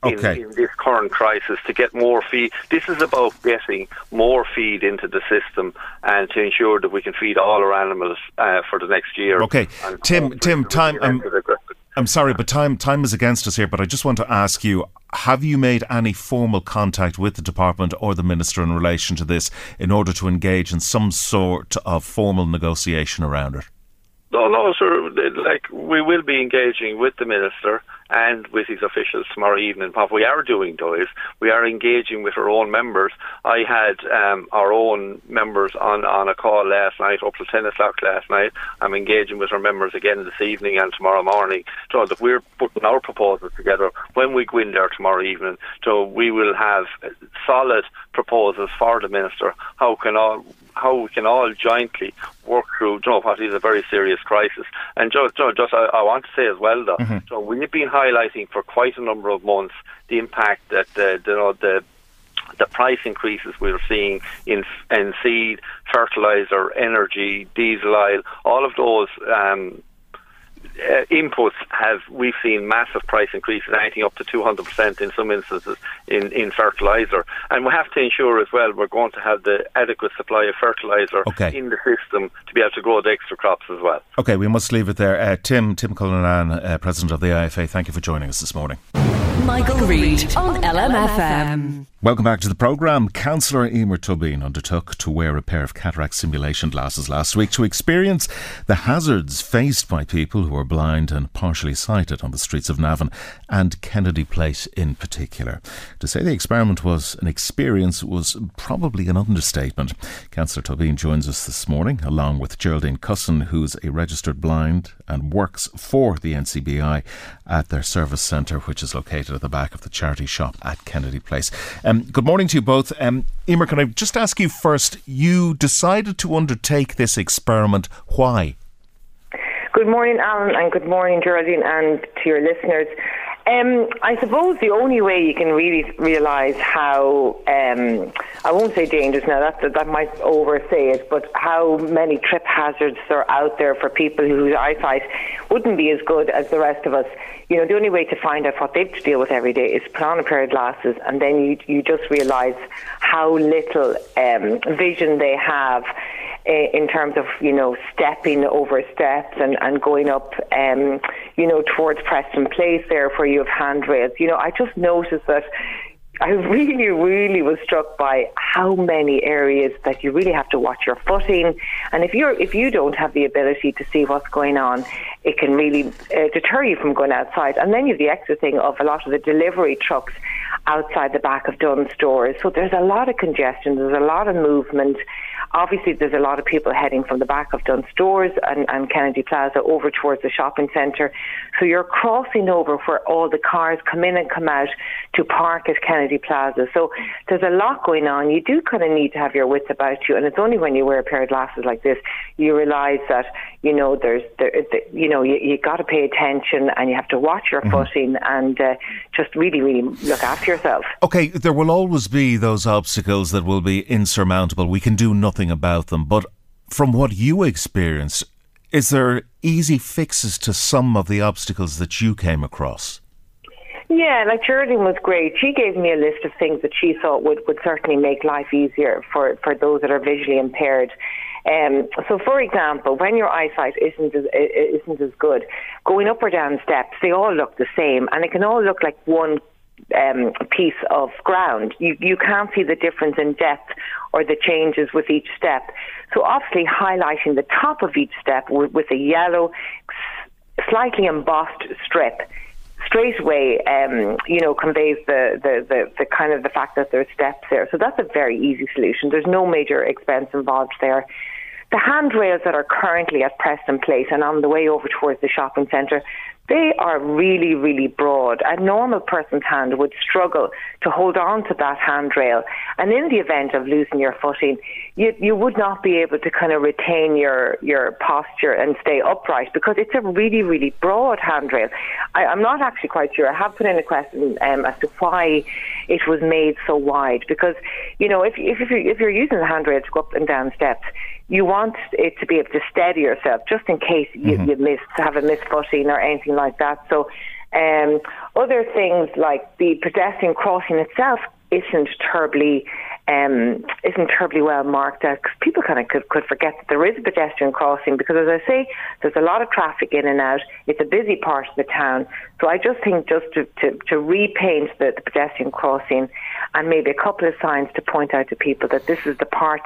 okay. in, in, this current crisis to get more feed. This is about getting more feed into the system and to ensure that we can feed all our animals uh, for the next year. Okay, Tim. Tim, time. I'm, I'm sorry, but time time is against us here. But I just want to ask you: Have you made any formal contact with the department or the minister in relation to this, in order to engage in some sort of formal negotiation around it? No, no, sir. Like we will be engaging with the minister and with his officials tomorrow evening. What we are doing, though, is we are engaging with our own members. I had um, our own members on, on a call last night, up to 10 o'clock last night. I'm engaging with our members again this evening and tomorrow morning. So that we're putting our proposals together when we go in there tomorrow evening. So we will have solid proposals for the minister. How can all how we can all jointly work through you know, what is a very serious crisis. And just, just I, I want to say as well, though, mm-hmm. so we've been highlighting for quite a number of months the impact that the, you know, the the price increases we're seeing in in seed, fertilizer, energy, diesel oil, all of those um, uh, inputs have we've seen massive price increases, anything up to 200% in some instances in, in fertilizer. And we have to ensure as well we're going to have the adequate supply of fertilizer okay. in the system to be able to grow the extra crops as well. Okay, we must leave it there. Uh, Tim, Tim Cullinan, uh, President of the IFA, thank you for joining us this morning. Michael, Reade on LMFM. Welcome back to the programme. Councillor Emer Tobin undertook to wear a pair of cataract simulation glasses last week to experience the hazards faced by people who are blind and partially sighted on the streets of Navan and Kennedy Plaza in particular. To say the experiment was an experience was probably an understatement. Councillor Tobin joins us this morning along with Geraldine Cusson, who's a registered blind and works for the NCBI at their service centre, which is located at the back of the charity shop at Kennedy Plaza. Um, good morning to you both. Um, can I just ask you first? You decided to undertake this experiment. Why? Good morning, Alan, and good morning, Geraldine, and to your listeners. Um, I suppose the only way you can really realise how um, I won't say dangerous now that that might oversay it, but how many trip hazards are out there for people whose eyesight wouldn't be as good as the rest of us. You know, the only way to find out what they have to deal with every day is put on a pair of glasses, and then you you just realise how little um, vision they have in terms of you know stepping over steps and, and going up um, you know towards Preston Place there where you have handrails. You know, I just noticed that I really, really was struck by how many areas that you really have to watch your footing, and if you're if you don't have the ability to see what's going on, it can really uh, deter you from going outside. And then you have the extra thing of a lot of the delivery trucks outside the back of Dunnes stores. So there's a lot of congestion, there's a lot of movement. Obviously there's a lot of people heading from the back of Dunnes Stores and, and Kennedy Plaza over towards the shopping centre. So you're crossing over where all the cars come in and come out to park at Kennedy Plaza. So there's a lot going on. You do kind of need to have your wits about you, and it's only when you wear a pair of glasses like this you realise that you know there's there, you know you, you got to pay attention and you have to watch your mm-hmm. footing and uh, just really really look after yourself. Okay, there will always be those obstacles that will be insurmountable. We can do nothing about them, but from what you experience, is there easy fixes to some of the obstacles that you came across? Yeah, like Geraldine was great. She gave me a list of things that she thought would, would certainly make life easier for, for those that are visually impaired. Um, so, for example, when your eyesight isn't as, isn't as good, going up or down steps, they all look the same, and it can all look like one um, piece of ground. You you can't see the difference in depth or the changes with each step. So, obviously, highlighting the top of each step with, with a yellow, slightly embossed strip straight away, um, you know, conveys the, the, the, the, kind of the fact that there's steps there. So that's a very easy solution. There's no major expense involved there. The handrails that are currently at Preston Place and on the way over towards the shopping centre, they are really, really broad. A normal person's hand would struggle to hold on to that handrail. And in the event of losing your footing, you, you would not be able to kind of retain your, your posture and stay upright because it's a really, really broad handrail. I, am not actually quite sure. I have put in a question um, as to why it was made so wide because, you know, if, if, if, you're, if you're using the handrail to go up and down steps, you want it to be able to steady yourself just in case you, mm-hmm. you miss have a misfooting or anything like that. So um, other things like the pedestrian crossing itself isn't terribly um, isn't terribly well marked out because people kind of could, could forget that there is a pedestrian crossing because as I say there's a lot of traffic in and out it's a busy part of the town so I just think just to, to, to repaint the, the pedestrian crossing and maybe a couple of signs to point out to people that this is the part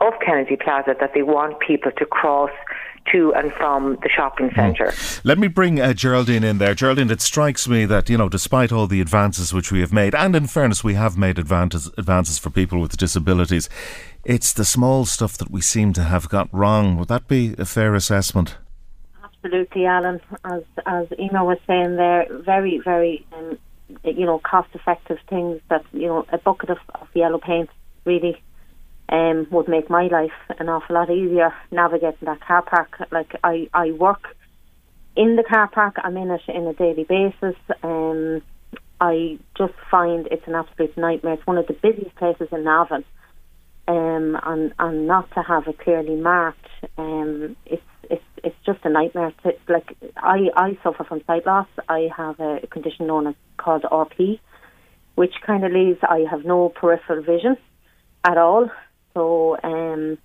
of Kennedy Plaza that they want people to cross to and from the shopping hmm. centre. Mm. Let me bring uh, Geraldine in there. Geraldine, it strikes me that, you know, despite all the advances which we have made, and in fairness, we have made advances, advances for people with disabilities, it's the small stuff that we seem to have got wrong. Would that be a fair assessment? Absolutely, Alan. As as Emer was saying there, very, very, um, you know, cost effective things that, you know, a bucket of, of yellow paint really um, would make my life an awful lot easier navigating that car park. Like I, I work in the car park. I'm in it in a daily basis. Um, I just find it's an absolute nightmare. It's one of the busiest places in Navan, um, and and not to have it clearly marked, um, it's it's it's just a nightmare. To, like I I suffer from sight loss. I have a condition known as called RP, which kind of leaves I have no peripheral vision at all. So um,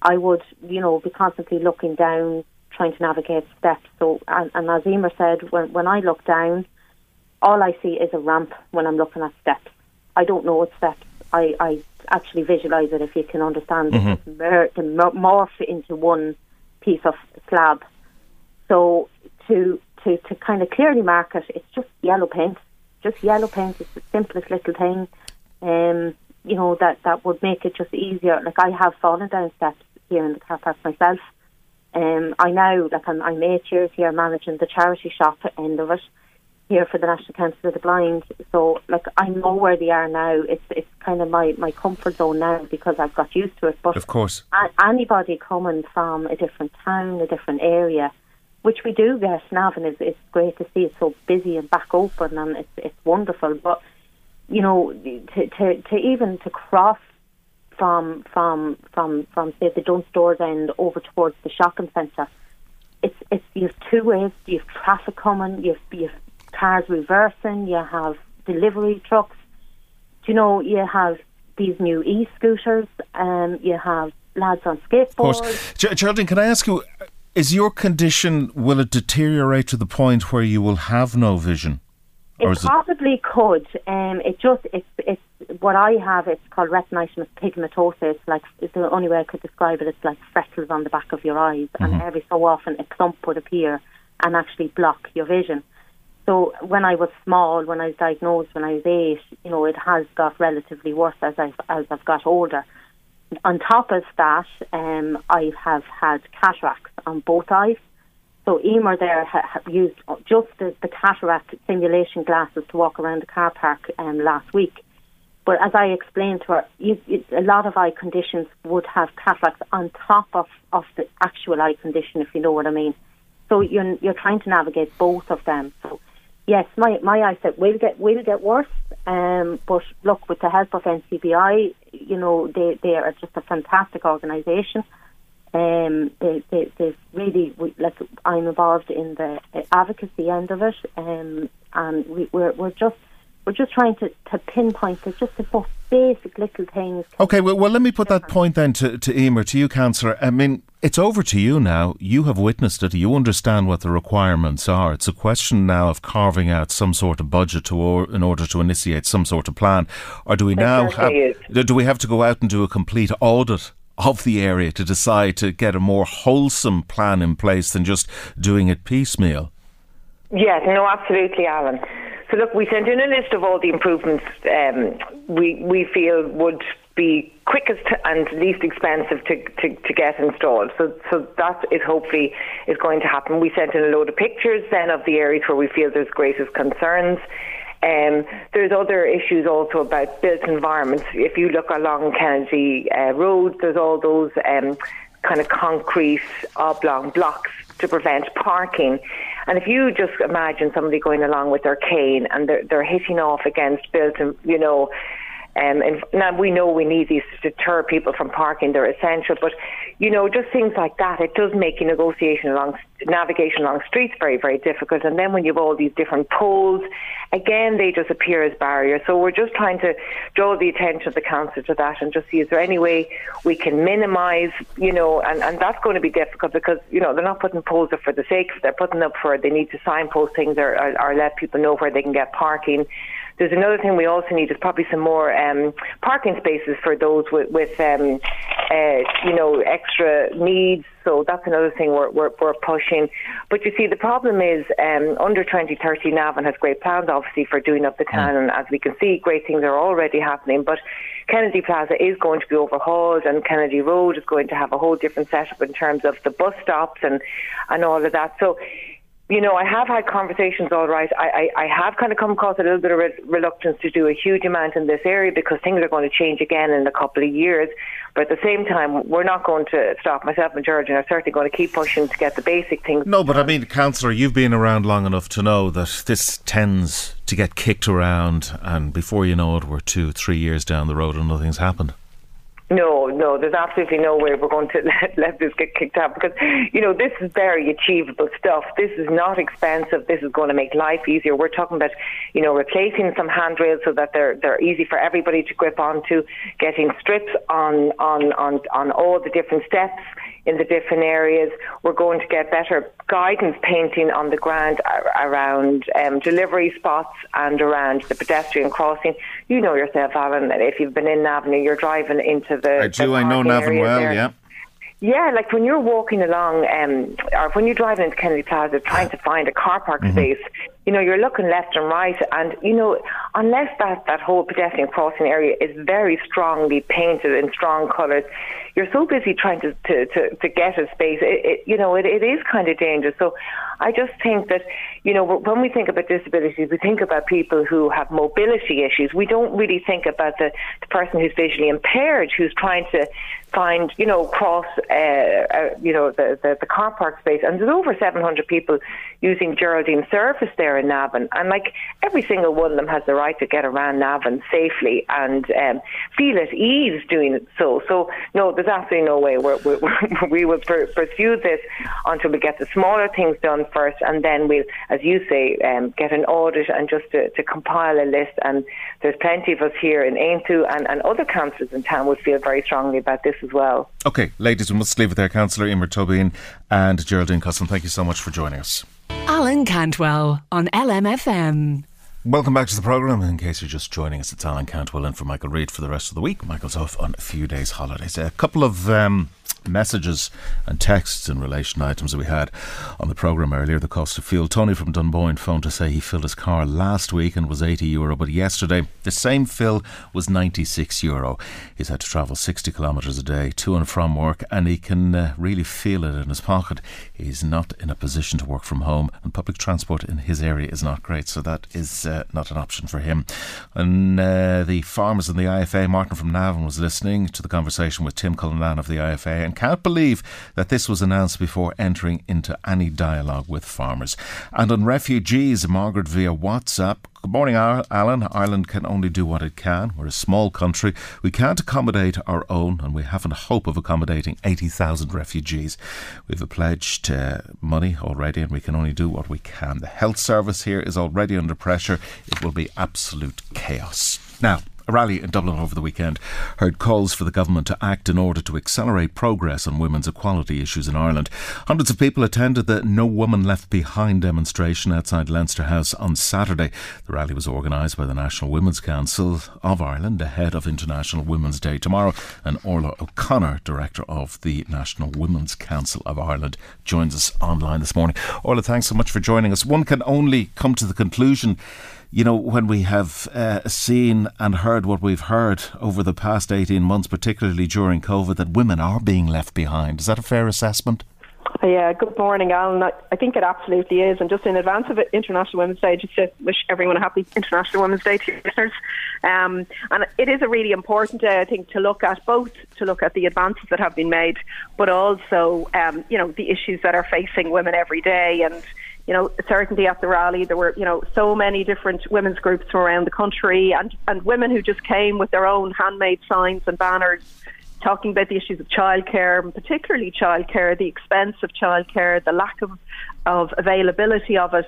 I would, you know, be constantly looking down, trying to navigate steps. So, and, and as Emer said, when, when I look down, all I see is a ramp when I'm looking at steps. I don't know what steps. I, I actually visualize it if you can understand mm-hmm. it, to morph into one piece of slab. So to to to kind of clearly mark it, it's just yellow paint. Just yellow paint is the simplest little thing. Um, you know, that, that would make it just easier. Like I have fallen down steps here in the car park myself. Um, I now, like I'm, I'm eight years here managing the charity shop end of it here for the National Council of the Blind. So, like, I know where they are now. It's it's kind of my, my comfort zone now because I've got used to it. But of course, a- anybody coming from a different town, a different area, which we do get, Navan is it's great to see it so busy and back open, and it's it's wonderful. But you know, to, to, to even to cross from from from from say the Dunnes Stores end over towards the shopping centre, it's it's you have two ways. You have traffic coming, you have, you have cars reversing, you have delivery trucks. You know, you have these new e-scooters, and um, you have lads on skateboards. Of course. Geraldine, can I ask you, is your condition, will it deteriorate to the point where you will have no vision? It possibly it... could. Um, it just it's it's what I have. It's called retinitis pigmentosa. It's like it's the only way I could describe it. It's like freckles on the back of your eyes, mm-hmm. and every so often a clump would appear and actually block your vision. So when I was small, when I was diagnosed when I was eight, you know, it has got relatively worse as I've as I've got older. on top of that, um, I have had cataracts on both eyes. So Emer there ha, ha used just the, the, cataract simulation glasses to walk around the car park um, last week. But as I explained to her, you, you, a lot of eye conditions would have cataracts on top of, of the actual eye condition, if you know what I mean. So you're you're trying to navigate both of them. So yes, my my eyesight will get will get worse. Um, but look, with the help of NCBI, you know they they are just a fantastic organisation. Um, they, they, they really, we, like, I'm involved in the advocacy end of it, um, and we, we're, we're just we're just trying to, to pinpoint the, just the most basic little things. Okay, well, well, let me put that point then to, to Emer, to you, Councillor. I mean, it's over to you now. You have witnessed it. You understand what the requirements are. It's a question now of carving out some sort of budget to, or, in order to initiate some sort of plan. Or do we now have, do we have to go out and do a complete audit of the area to decide to get a more wholesome plan in place than just doing it piecemeal. Yes, no, absolutely, Alan. So look, we sent in a list of all the improvements um, we we feel would be quickest and least expensive to, to, to get installed. So so that is hopefully is going to happen. We sent in a load of pictures then of the areas where we feel there's greatest concerns. Um, there's other issues also about built environments. If you look along Kennedy uh, Road, there's all those um, kind of concrete oblong blocks to prevent parking. And if you just imagine somebody going along with their cane and they're, they're hitting off against built, you know, um, and now we know we need these to deter people from parking; they're essential. But you know, just things like that, it does make negotiation along navigation along streets very, very difficult. And then when you have all these different poles, again, they just appear as barriers. So we're just trying to draw the attention of the council to that and just see is there any way we can minimise, you know, and, and that's going to be difficult because you know they're not putting poles up for the sake; of they're putting up for they need to signpost things or, or, or let people know where they can get parking. There's another thing we also need is probably some more um, parking spaces for those with, with um, uh, you know, extra needs. So that's another thing we're, we're, we're pushing. But you see, the problem is um, under 2030, Navan has great plans, obviously, for doing up the hmm. town. And as we can see, great things are already happening. But Kennedy Plaza is going to be overhauled, and Kennedy Road is going to have a whole different setup in terms of the bus stops and, and all of that. So you know, I have had conversations, all right. I, I, I have kind of come across a little bit of re- reluctance to do a huge amount in this area because things are going to change again in a couple of years. But at the same time, we're not going to stop. Myself and George and are certainly going to keep pushing to get the basic things. No, but I mean, Councillor, you've been around long enough to know that this tends to get kicked around, and before you know it, we're two, three years down the road and nothing's happened. No, no, there's absolutely no way we're going to let, let this get kicked out because, you know, this is very achievable stuff. This is not expensive. This is going to make life easier. We're talking about, you know, replacing some handrails so that they're they're easy for everybody to grip onto, getting strips on on on on all the different steps in the different areas. We're going to get better guidance painting on the ground around um, delivery spots and around the pedestrian crossing. You know yourself, Alan, that if you've been in Navan, you're driving into the. I do. I know Navan well. There. Yeah. Yeah, like when you're walking along, um, or when you're driving into Kennedy Plaza trying to find a car park mm-hmm. space, you know, you're looking left and right, and you know, unless that that whole pedestrian crossing area is very strongly painted in strong colours, you're so busy trying to to, to, to get a space. It, it, you know, it, it is kind of dangerous. So, I just think that you know, when we think about disabilities, we think about people who have mobility issues. We don't really think about the, the person who's visually impaired, who's trying to find, you know, cross, uh, uh, you know, the, the, the car park space. And there's over 700 people using Geraldine Service there in Navan. And like every single one of them has the right to get around Navan safely and um, feel at ease doing it so. So, no, there's absolutely no way we're, we're, we will pursue this until we get the smaller things done first. And then we'll, as you say, um, get an audit and just to, to compile a list. And there's plenty of us here in Aontú and, and other councils in town would feel very strongly about this as well. Okay, ladies, we must leave it there. Councillor Emer Tobin and Geraldine Cusson, thank you so much for joining us. Alan Cantwell on LMFM. Welcome back to the programme. In case you're just joining us, it's Alan Cantwell in for Michael Reade for the rest of the week. Michael's off on a few days' holidays. A couple of um, messages and texts in relation to items that we had on the programme earlier. The cost of fuel. Tony from Dunboyne phoned to say he filled his car last week and was 80 euro, but yesterday the same fill was 96 euro. He's had to travel 60 kilometres a day to and from work, and he can uh, really feel it in his pocket. He's not in a position to work from home, and public transport in his area is not great, so that is uh, not an option for him. And uh, the farmers in the IFA, Martin from Navan, was listening to the conversation with Tim Cullinan of the IFA and can't believe that this was announced before entering into any dialogue with farmers. And on refugees, Margaret via WhatsApp. Good morning, Alan. Ireland can only do what it can. We're a small country. We can't accommodate our own, and we haven't a hope of accommodating 80,000 refugees. We've pledged uh, money already, and we can only do what we can. The health service here is already under pressure. It will be absolute chaos. Now, rally in Dublin over the weekend heard calls for the government to act in order to accelerate progress on women's equality issues in Ireland. Hundreds of people attended the No Woman Left Behind demonstration outside Leinster House on Saturday. The rally was organised by the National Women's Council of Ireland ahead of International Women's Day tomorrow. And Orla O'Connor, Director of the National Women's Council of Ireland, joins us online this morning. Orla, thanks so much for joining us. One can only come to the conclusion you know, when we have uh, seen and heard what we've heard over the past 18 months, particularly during COVID, that women are being left behind. Is that a fair assessment? Yeah, good morning, Alan. I think it absolutely is. And just in advance of International Women's Day, just to wish everyone a happy International Women's Day to listeners. Um, and it is a really important day, I think, to look at both to look at the advances that have been made, but also, um, you know, the issues that are facing women every day. And you know, certainly at the rally, there were, you know, so many different women's groups from around the country and, and women who just came with their own handmade signs and banners talking about the issues of childcare, and particularly childcare, the expense of childcare, the lack of, of availability of it,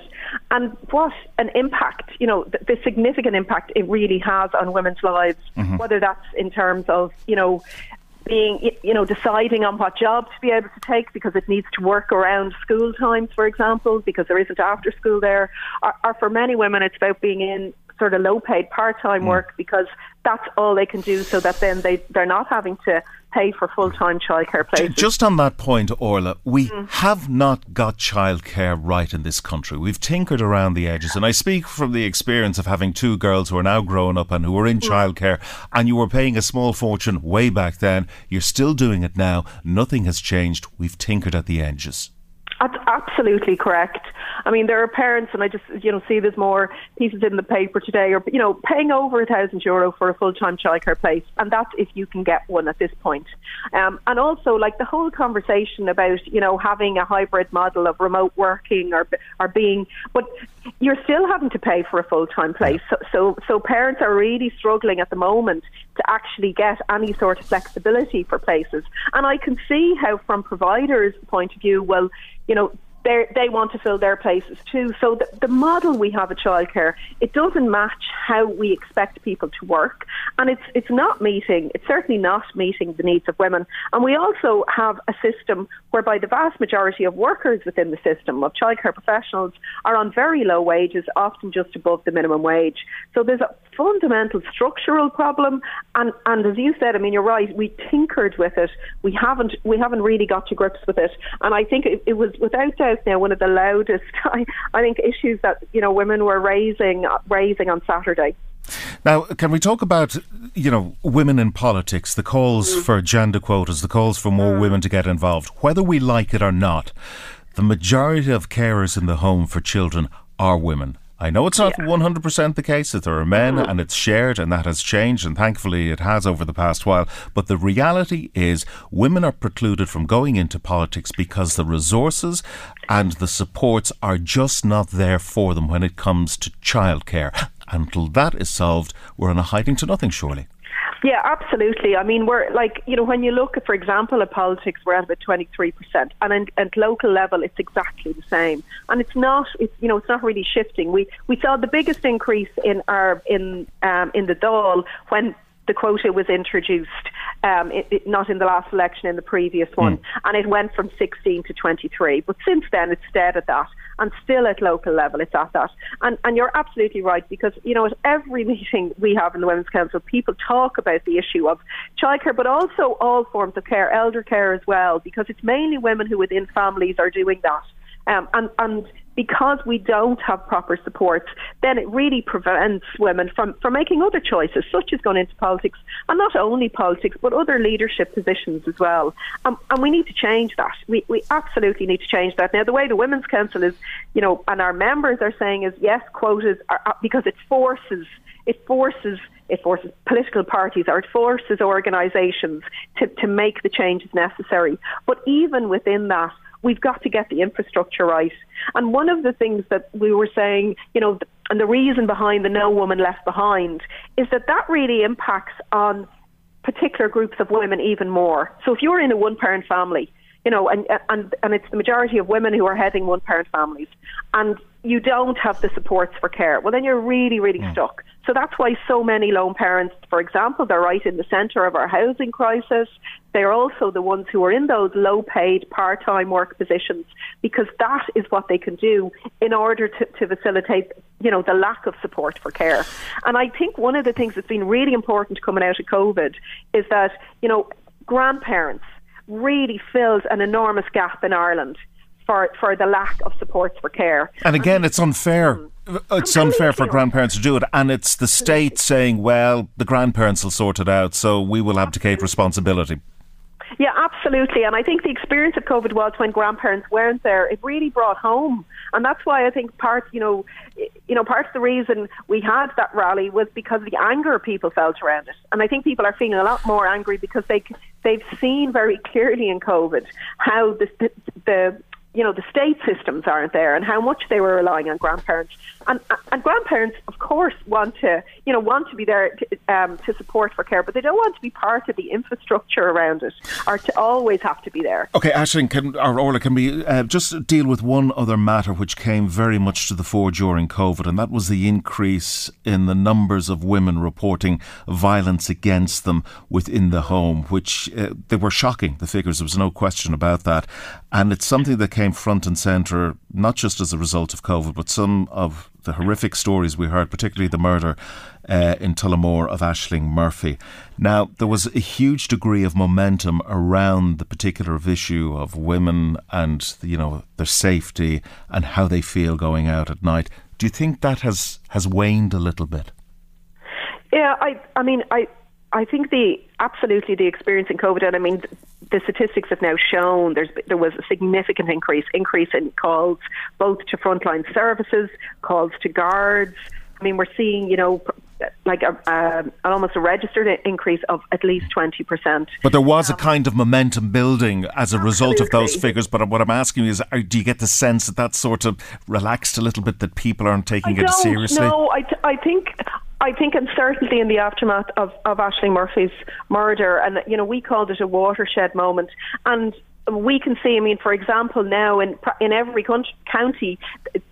and what an impact, you know, the, the significant impact it really has on women's lives, mm-hmm. whether that's in terms of, you know, being, you know, deciding on what job to be able to take because it needs to work around school times, for example, because there isn't after school there. Or, or for many women, it's about being in sort of low paid part time mm. work because that's all they can do so that then they, they're not having to pay for full time childcare places. Just on that point, Orla, we mm. have not got childcare right in this country. We've tinkered around the edges, and I speak from the experience of having two girls who are now grown up and who are in mm. childcare, and you were paying a small fortune way back then. You're still doing it now. Nothing has changed. We've tinkered at the edges. That's absolutely correct. I mean, there are parents, and I just you know see there's more pieces in the paper today, or you know, paying over a thousand euro for a full time childcare place, and that's if you can get one at this point. Um, and also, like the whole conversation about you know having a hybrid model of remote working or or being, but you're still having to pay for a full time place. So, so so parents are really struggling at the moment to actually get any sort of flexibility for places. And I can see how, from providers' point of view, well, you know, they want to fill their places too. So the, the model we have at childcare, it doesn't match how we expect people to work, and it's it's not meeting. It's certainly not meeting the needs of women. And we also have a system whereby the vast majority of workers within the system of childcare professionals are on very low wages, often just above the minimum wage. So there's a fundamental structural problem, and and as you said, I mean you're right. We tinkered with it. We haven't we haven't really got to grips with it, and I think it, it was without doubt now one of the loudest, I, I think, issues that you know women were raising raising on Saturday. Now, can we talk about, you know, women in politics, the calls mm. for gender quotas, the calls for more mm. women to get involved, whether we like it or not? The majority of carers in the home for children are women. I know it's not yeah. 100% the case that there are men mm-hmm. and it's shared and that has changed and thankfully it has over the past while. But the reality is women are precluded from going into politics because the resources and the supports are just not there for them when it comes to childcare. Until that is solved, we're on a hiding to nothing, surely. Yeah, absolutely. I mean, we're like, you know, when you look at, for example, at politics, we're at about 23%. And at local level, it's exactly the same. And it's not, it's, you know, it's not really shifting. We, we saw the biggest increase in our, in, um, in the Dáil when the quota was introduced um, it, it, not in the last election, in the previous one, mm. and it went from 16 to 23. But since then, it's stayed at that, and still at local level, it's at that. And and you're absolutely right because you know at every meeting we have in the Women's Council, people talk about the issue of childcare, but also all forms of care, elder care as well, because it's mainly women who within families are doing that. Um, and, and because we don't have proper support, then it really prevents women from, from making other choices, such as going into politics, and not only politics, but other leadership positions as well. Um, and we need to change that. We, we absolutely need to change that. Now, the way the Women's Council is, you know, and our members are saying is yes, quotas are, because it forces, it forces it forces political parties or it forces organisations to, to make the changes necessary. But even within that, we've got to get the infrastructure right. And one of the things that we were saying, you know, and the reason behind the No Woman Left Behind is that that really impacts on particular groups of women even more. So if you're in a one parent family, you know, and, and, and it's the majority of women who are heading one parent families, and you don't have the supports for care, well, then you're really, really mm. stuck. So that's why so many lone parents, for example, they're right in the centre of our housing crisis. They're also the ones who are in those low paid part time work positions because that is what they can do in order to, to facilitate, you know, the lack of support for care. And I think one of the things that's been really important coming out of COVID is that, you know, grandparents really filled an enormous gap in Ireland for, for the lack of supports for care. And again, it's unfair. Uh, it's unfair for grandparents to do it, and it's the state saying, "Well, the grandparents will sort it out, so we will abdicate responsibility." Yeah, absolutely. And I think the experience of COVID was when grandparents weren't there, it really brought home. And that's why I think part, you know, you know, part of the reason we had that rally was because of the anger people felt around it. And I think people are feeling a lot more angry because they they've seen very clearly in COVID how the the, the you know, the state systems aren't there and how much they were relying on grandparents. And, and grandparents, of course, want to, you know, want to be there to, um, to support for care, but they don't want to be part of the infrastructure around it or to always have to be there. Okay, Ashling, can, or Orla, can we uh, just deal with one other matter which came very much to the fore during COVID, and that was the increase in the numbers of women reporting violence against them within the home, which uh, they were shocking, the figures, there was no question about that. And it's something that came front and centre, not just as a result of COVID, but some of the horrific stories we heard, particularly the murder uh, in Tullamore of Ashling Murphy. Now, there was a huge degree of momentum around the particular issue of women and, you know, their safety and how they feel going out at night. Do you think that has, has waned a little bit? Yeah, I, I mean, I, I think the absolutely the experience in COVID, and I mean the statistics have now shown there's there was a significant increase increase in calls both to frontline services, calls to guards. I mean, we're seeing you know like a, a, almost a registered increase of at least 20%. But there was um, a kind of momentum building as a result of those figures. But what I'm asking you is, do you get the sense that that sort of relaxed a little bit, that people aren't taking I it seriously? No, I, th- I think I think, and certainly in the aftermath of, of Ashling Murphy's murder, and you know, we called it a watershed moment. And we can see, I mean, for example, now in in every county,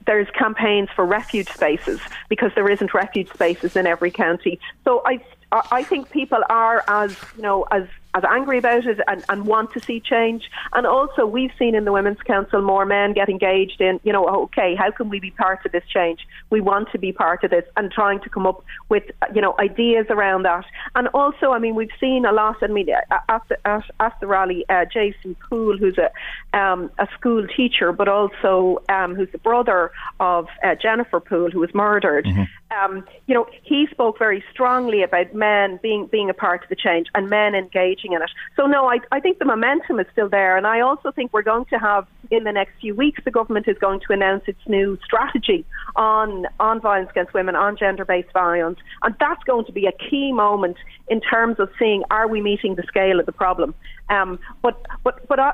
there's campaigns for refuge spaces because there isn't refuge spaces in every county. So I I think people are as you know as as angry about it and, and want to see change. And also, we've seen in the Women's Council more men get engaged in, you know, okay, how can we be part of this change? We want to be part of this and trying to come up with, you know, ideas around that. And also, I mean, we've seen a lot, I mean, at the, at, at the rally, uh, Jason Poole, who's a, um, a school teacher, but also um, who's the brother of uh, Jennifer Poole, who was murdered. Mm-hmm. Um, you know, he spoke very strongly about men being being a part of the change and men engaging in it. So no, I, I think the momentum is still there, and I also think we're going to have in the next few weeks the government is going to announce its new strategy on on violence against women, on gender based violence, and that's going to be a key moment in terms of seeing are we meeting the scale of the problem. Um, but but but I,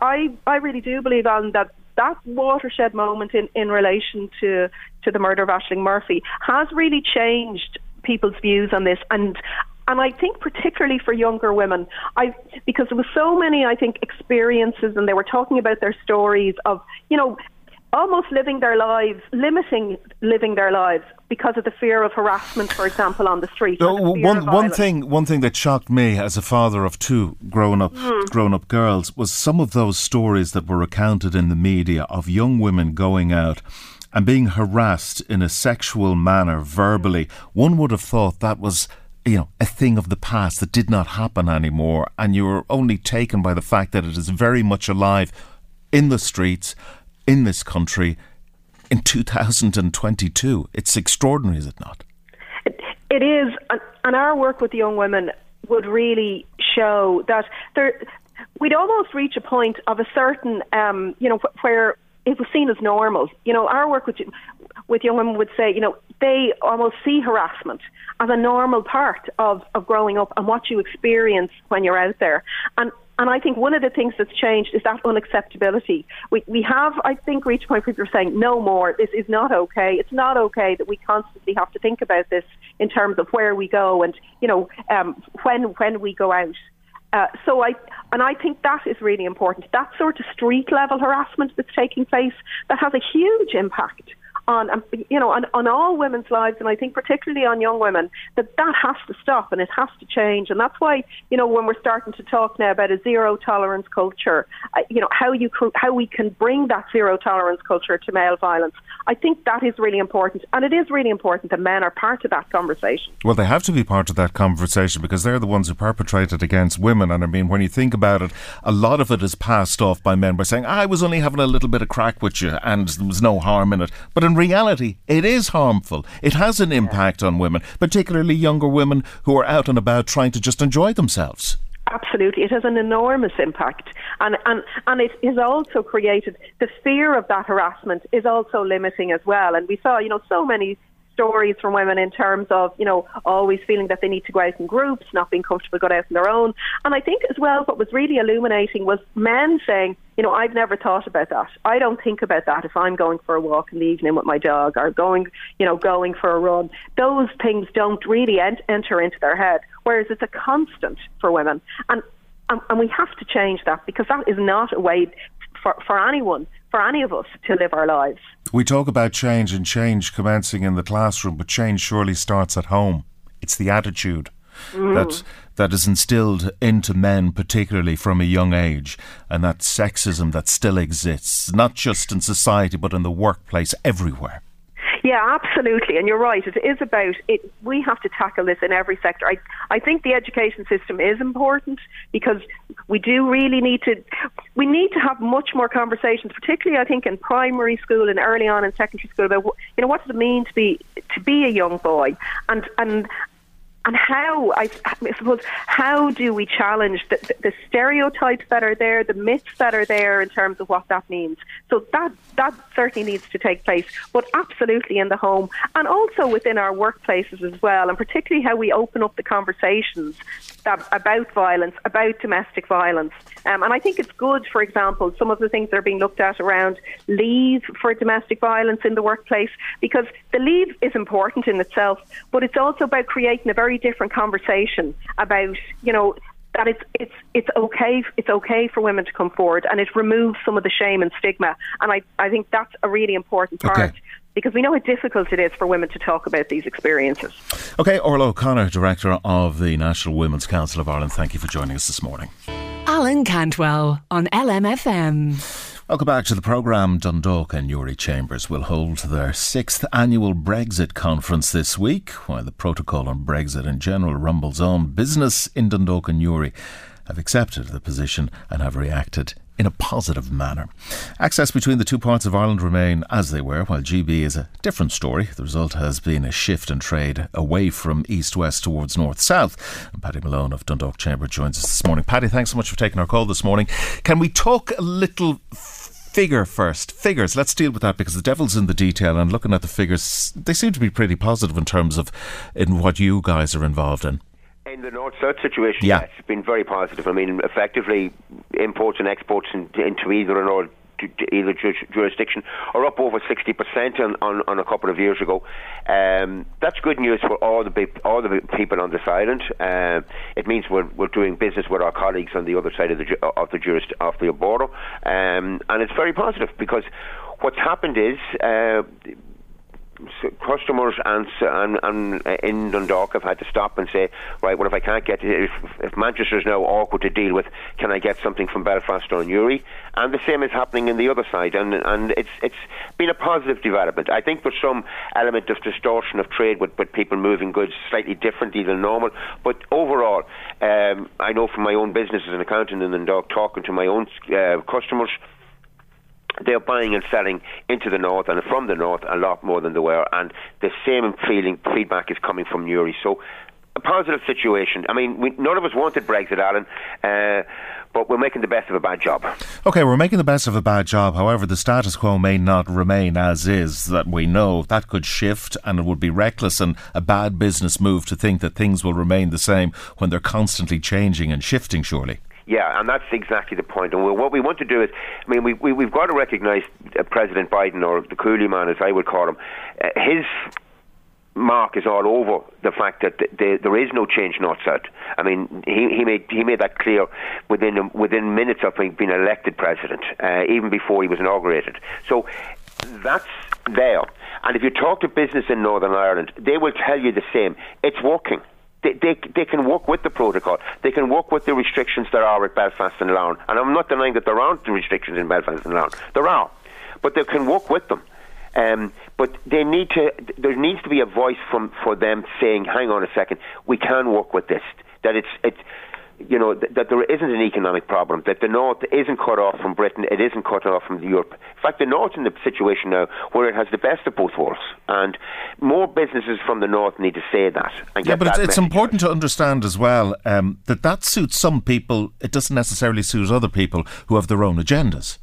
I I really do believe on that that watershed moment in, in relation to, to the murder of Ashling Murphy has really changed people's views on this. And and I think particularly for younger women, I because there was so many, I think, experiences, and they were talking about their stories of, you know, almost living their lives, limiting living their lives because of the fear of harassment, for example, on the street. No, one one thing one thing that shocked me as a father of two grown up Mm. grown up girls was some of those stories that were recounted in the media of young women going out and being harassed in a sexual manner verbally. One would have thought that was you know, a thing of the past that did not happen anymore, and you were only taken by the fact that it is very much alive in the streets in this country in 2022. It's extraordinary, is it not? It is, and, and our work with young women would really show that there, we'd almost reach a point of a certain, um, you know, where it was seen as normal. You know, our work with with young women would say, you know, they almost see harassment as a normal part of, of growing up and what you experience when you're out there. And and I think one of the things that's changed is that unacceptability. We, we have, I think, reached a point where people are saying, no more, this is not okay. It's not okay that we constantly have to think about this in terms of where we go and, you know, um, when, when we go out. Uh, so I, and I think that is really important. That sort of street level harassment that's taking place, that has a huge impact on, um, you know, on, on all women's lives, and I think particularly on young women, that that has to stop and it has to change. And that's why, you know, when we're starting to talk now about a zero tolerance culture, uh, you know, how you how we can bring that zero tolerance culture to male violence, I think that is really important, and it is really important that men are part of that conversation. Well, they have to be part of that conversation because they're the ones who perpetrate it against women. And I mean, when you think about it, a lot of it is passed off by men by saying, I was only having a little bit of crack with you and there was no harm in it. But in reality, it is harmful. It has an impact on women, particularly younger women who are out and about trying to just enjoy themselves. Absolutely, it has an enormous impact, and and and it has also created the fear of that harassment is also limiting as well. And we saw, you know, so many stories from women in terms of, you know, always feeling that they need to go out in groups, not being comfortable going out on their own. And I think as well, what was really illuminating was men saying, you know, I've never thought about that. I don't think about that if I'm going for a walk in the evening with my dog or going, you know, going for a run. Those things don't really ent- enter into their head, whereas it's a constant for women. And, and, and we have to change that because that is not a way for, for anyone, for any of us to live our lives. We talk about change and change commencing in the classroom, but change surely starts at home. It's the attitude Mm. that that is instilled into men, particularly from a young age, and that sexism that still exists, not just in society but in the workplace, everywhere. Yeah, absolutely, and you're right. It is about it. We have to tackle this in every sector. I I think the education system is important because we do really need to. We need to have much more conversations, particularly I think in primary school and early on in secondary school about you know what does it mean to be to be a young boy and and and how I, I suppose how do we challenge the, the, the stereotypes that are there, the myths that are there in terms of what that means? So that that certainly needs to take place, but absolutely in the home and also within our workplaces as well, and particularly how we open up the conversations that, about violence, about domestic violence. Um, and I think it's good, for example, some of the things that are being looked at around leave for domestic violence in the workplace, because the leave is important in itself, but it's also about creating a very different conversation about, you know, that it's it's it's okay it's okay for women to come forward and it removes some of the shame and stigma and I, I think that's a really important part Okay. because we know how difficult it is for women to talk about these experiences. Okay, Orla O'Connor, Director of the National Women's Council of Ireland, thank you for joining us this morning. Alan Cantwell on LMFM. Welcome back to the programme. Dundalk and Newry Chambers will hold their sixth annual Brexit conference this week, while the protocol on Brexit in general rumbles on. Business in Dundalk and Newry have accepted the position and have reacted in a positive manner. Access between the two parts of Ireland remain as they were, while GB is a different story. The result has been a shift in trade away from east west towards north south. And Paddy Malone of Dundalk Chamber joins us this morning. Paddy, thanks so much for taking our call this morning. Can we talk a little figure first. Figures. Let's deal with that because the devil's in the detail. And looking at the figures, they seem to be pretty positive in terms of in what you guys are involved in. In the north-south situation, Yeah. it's been very positive. I mean, effectively, imports and exports in, into either and all to- to either jurisdiction are up over 60% on, on, on a couple of years ago. Um, that's good news for all the big, all the people on this island. Um it means we're, we're doing business with our colleagues on the other side of the of the jurist, of the border, um, and it's very positive because what's happened is. Uh, customers and, and, and uh, in Dundalk have had to stop and say, right, well, if I can't get if, if Manchester's now awkward to deal with, can I get something from Belfast or Newry? And the same is happening in the other side, and and it's it's been a positive development. I think there's some element of distortion of trade with, with people moving goods slightly differently than normal, but overall, um, I know from my own business as an accountant in Dundalk, talking to my own uh, customers they're buying and selling into the north and from the north a lot more than they were, and the same feeling feedback is coming from Newry. So, a positive situation. I mean, we, none of us wanted Brexit, Alan. Uh, but we're making the best of a bad job. Okay, we're making the best of a bad job. However, the status quo may not remain as is. That we know that could shift, and it would be reckless and a bad business move to think that things will remain the same when they're constantly changing and shifting. Surely. Yeah, and that's exactly the point. And what we want to do is, I mean, we, we, we've got to recognise uh, President Biden, or the Cooley man, as I would call him. Uh, his mark is all over the fact that the, the, there is no change north south. I mean, he, he made he made that clear within within minutes of being elected president, uh, even before he was inaugurated. So that's there. And if you talk to business in Northern Ireland, they will tell you the same. It's working they, they, they can work with the protocol. They can work with the restrictions there are at Belfast and Larne. And I'm not denying that there aren't restrictions in Belfast and Larne. There are. But they can work with them. Um, but they need to. There needs to be a voice from for them saying, "Hang on a second, we can work with this." That it's it's you know, th- that there isn't an economic problem, that the North isn't cut off from Britain, it isn't cut off from Europe. In fact, the North's in the situation now where it has the best of both worlds, and more businesses from the North need to say that. yeah, but it's, it's important to understand as well um, that that suits some people. It doesn't necessarily suit other people who have their own agendas.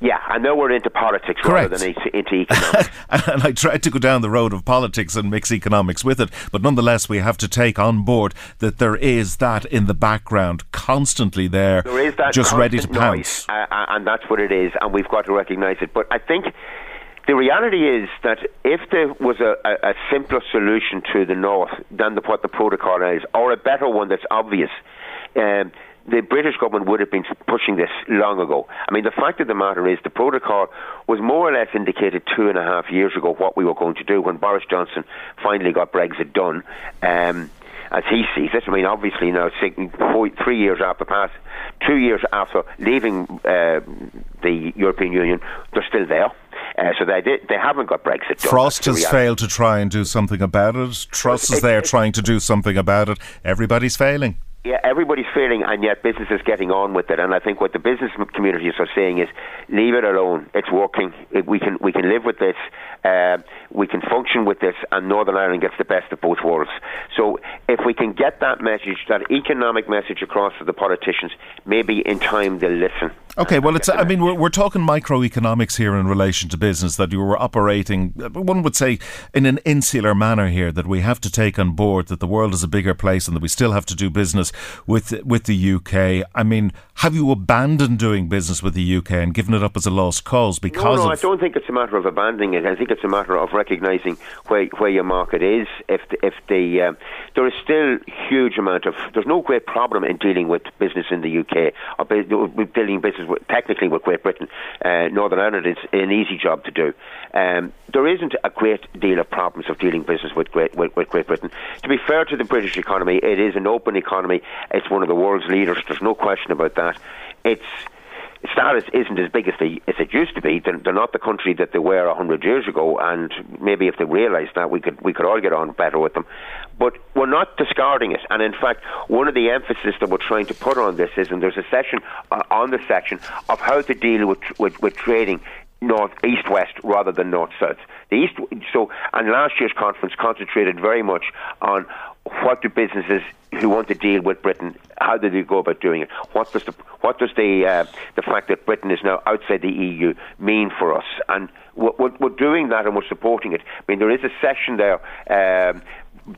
Yeah, I know we're into politics Correct. rather than into economics. and I tried to go down the road of politics and mix economics with it, but nonetheless, we have to take on board that there is that in the background, constantly there, there is that just ready to pounce. Uh, and that's what it is, and we've got to recognise it. But I think the reality is that if there was a, a, a simpler solution to the North than the, what the protocol is, or a better one that's obvious, um, the British government would have been pushing this long ago. I mean, the fact of the matter is the protocol was more or less indicated two and a half years ago what we were going to do when Boris Johnson finally got Brexit done. Um, as he sees it, I mean, obviously now four, three years after pass, two years after leaving uh, the European Union, they're still there. Uh, so they did, they haven't got Brexit done. Frost has failed to try and do something about it. Truss is there trying to do something about it. Everybody's failing yeah, everybody's failing, and yet business is getting on with it. And I think what the business communities are saying is, leave it alone. It's working. We can we can live with this. Uh, we can function with this, and Northern Ireland gets the best of both worlds. So if we can get that message, that economic message across to the politicians, maybe in time they'll listen. Okay, well, it's. I mean, we're, we're talking microeconomics here in relation to business. That you were operating, one would say, in an insular manner here. That we have to take on board that the world is a bigger place, and that we still have to do business with with the UK. I mean, have you abandoned doing business with the UK and given it up as a lost cause because? No, no, I don't think it's a matter of abandoning it. I think it's a matter of recognising where where your market is. If if the uh, there is still huge amount of there's no great problem in dealing with business in the UK or dealing business with, technically with Great Britain, uh, Northern Ireland is an easy job to do. Um, there isn't a great deal of problems of dealing business with Great, with, with Great Britain. To be fair to the British economy, it is an open economy. It's one of the world's leaders. There's no question about that. It's status isn't as big as, as it used to be. They're, they're not the country that they were hundred years ago, and maybe if they realised that, we could we could all get on better with them. But we're not discarding it, and in fact, one of the emphasis that we're trying to put on this is, and there's a session uh, on the section of how to deal with with, with trading north east west rather than north south. The east so and last year's conference concentrated very much on what do businesses who want to deal with Britain, how do they go about doing it? What does the what does the uh, the fact that Britain is now outside the EU mean for us? And we're, we're, doing that and we're supporting it. I mean, there is a session there. Um,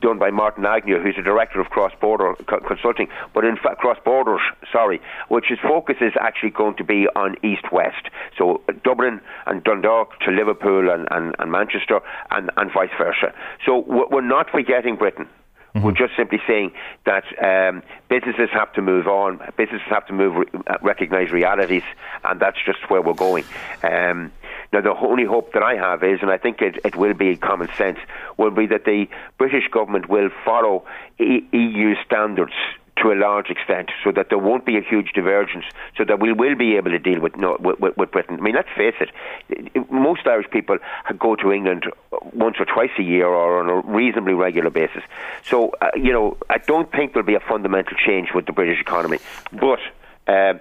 done by Martin Agnew, who's the director of Cross Border Co- Consulting, but in fact, Cross Borders, sorry, which his focus is actually going to be on East West. So Dublin and Dundalk to Liverpool and, and, and Manchester and, and vice versa. So we're not forgetting Britain. Mm-hmm. We're just simply saying that um, businesses have to move on, businesses have to move, uh, recognise realities, and that's just where we're going. Um, Now, the only hope that I have is, and I think it, it will be common sense, will be that the British government will follow e- EU standards to a large extent, so that there won't be a huge divergence, so that we will be able to deal with, no, with, with Britain. I mean, let's face it, most Irish people go to England once or twice a year or on a reasonably regular basis. So, uh, you know, I don't think there'll be a fundamental change with the British economy. But uh,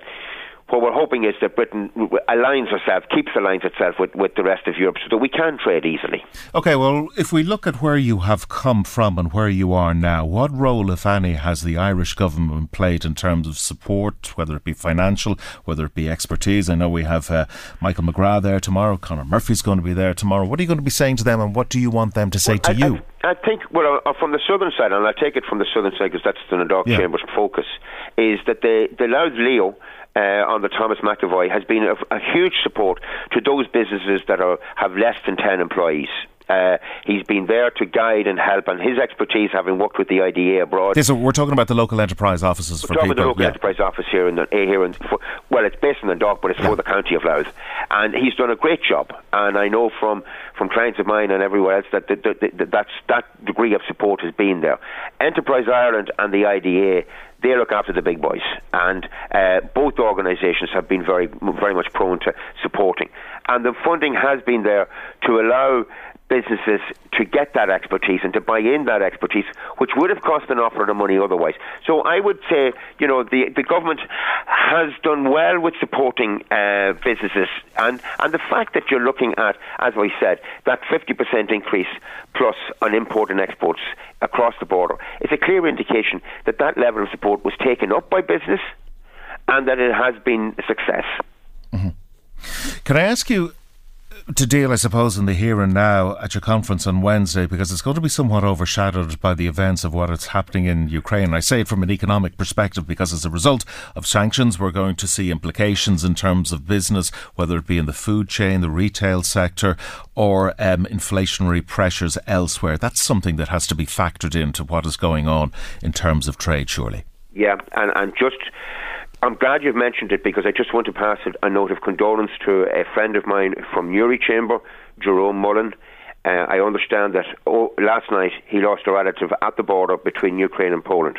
what we're hoping is that Britain aligns herself, keeps aligns itself with, with the rest of Europe so that we can trade easily. Okay, well, if we look at where you have come from and where you are now, what role, if any, has the Irish government played in terms of support, whether it be financial, whether it be expertise? I know we have uh, Michael McGrath there tomorrow, Conor Murphy's going to be there tomorrow. What are you going to be saying to them and what do you want them to say well, to I, you? I, I, think, well, uh, from the southern side, and I take it from the southern side because that's the Dundalk yeah. Chamber's focus, is that the, the Louth Leo uh, on the Thomas McAvoy has been a, a, huge support to those businesses that are, have less than 10 employees. Uh, he's been there to guide and help, and his expertise, having worked with the IDA abroad. So we're talking about the local enterprise offices we're for talking people. About the local yeah. enterprise office here in the uh, here in for, well, it's based in the dock, but it's yeah. for the county of Louth, and he's done a great job. And I know from from clients of mine and everywhere else that the, the, the, that's that degree of support has been there. Enterprise Ireland and the IDA they look after the big boys, and uh, both organisations have been very, very much prone to supporting. And the funding has been there to allow businesses to get that expertise and to buy in that expertise, which would have cost an awful lot of money otherwise. So I would say, you know, the the government has done well with supporting uh, businesses, and and the fact that you're looking at, as I said, that 50% increase plus on import and exports across the border is a clear indication that that level of support was taken up by business, and that it has been a success. Mm-hmm. Can I ask you to deal, I suppose, in the here and now at your conference on Wednesday because it's going to be somewhat overshadowed by the events of what is happening in Ukraine. I say it from an economic perspective because as a result of sanctions, we're going to see implications in terms of business, whether it be in the food chain, the retail sector, or um, inflationary pressures elsewhere. That's something that has to be factored into what is going on in terms of trade, surely. Yeah, and, and just I'm glad you've mentioned it because I just want to pass a note of condolence to a friend of mine from Newry Chamber, Jerome Mullen. Uh, I understand that oh, last night he lost a relative at the border between Ukraine and Poland.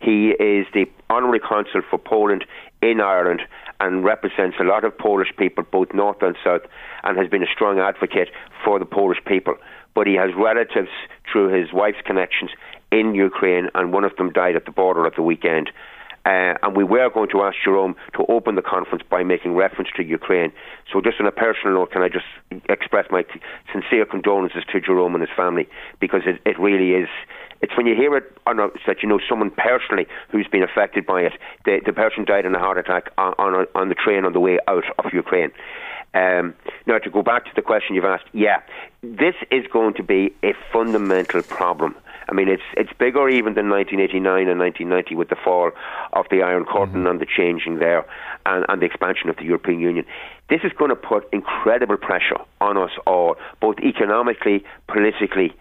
He is the honorary consul for Poland in Ireland and represents a lot of Polish people, both north and south, and has been a strong advocate for the Polish people. But he has relatives through his wife's connections in Ukraine, and one of them died at the border at the weekend. Uh, and we were going to ask Jerome to open the conference by making reference to Ukraine. So, just on a personal note, can I just express my sincere condolences to Jerome and his family because it, it really is. It's when you hear it on a, that you know someone personally who's been affected by it. The, the person died in a heart attack on, on, a, on the train on the way out of Ukraine. Um, now, to go back to the question you've asked, yeah, this is going to be a fundamental problem I mean, it's it's bigger even than 1989 and 1990 with the fall of the Iron Curtain mm-hmm. and the changing there and, and the expansion of the European Union. This is going to put incredible pressure on us all, both economically, politically,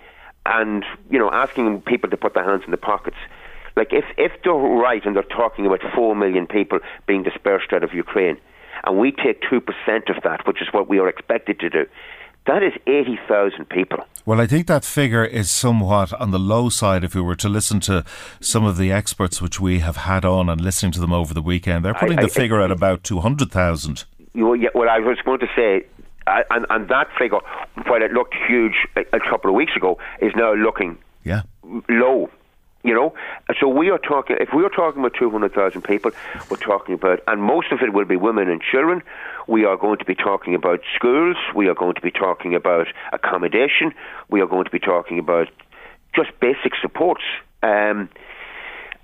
and you know, asking people to put their hands in the pockets. Like if if they're right and they're talking about four million people being dispersed out of Ukraine, and we take two percent of that, which is what we are expected to do, that is 80,000 people. Well, I think that figure is somewhat on the low side if we were to listen to some of the experts which we have had on and listening to them over the weekend. They're putting I, I, the figure at about 200,000. You, yeah, well, I was going to say, and, and that figure, while it looked huge a, a couple of weeks ago, is now looking yeah. low. You know, so we are talking. If we are talking about two hundred thousand people, we're talking about, and most of it will be women and children. We are going to be talking about schools. We are going to be talking about accommodation. We are going to be talking about just basic supports. Um,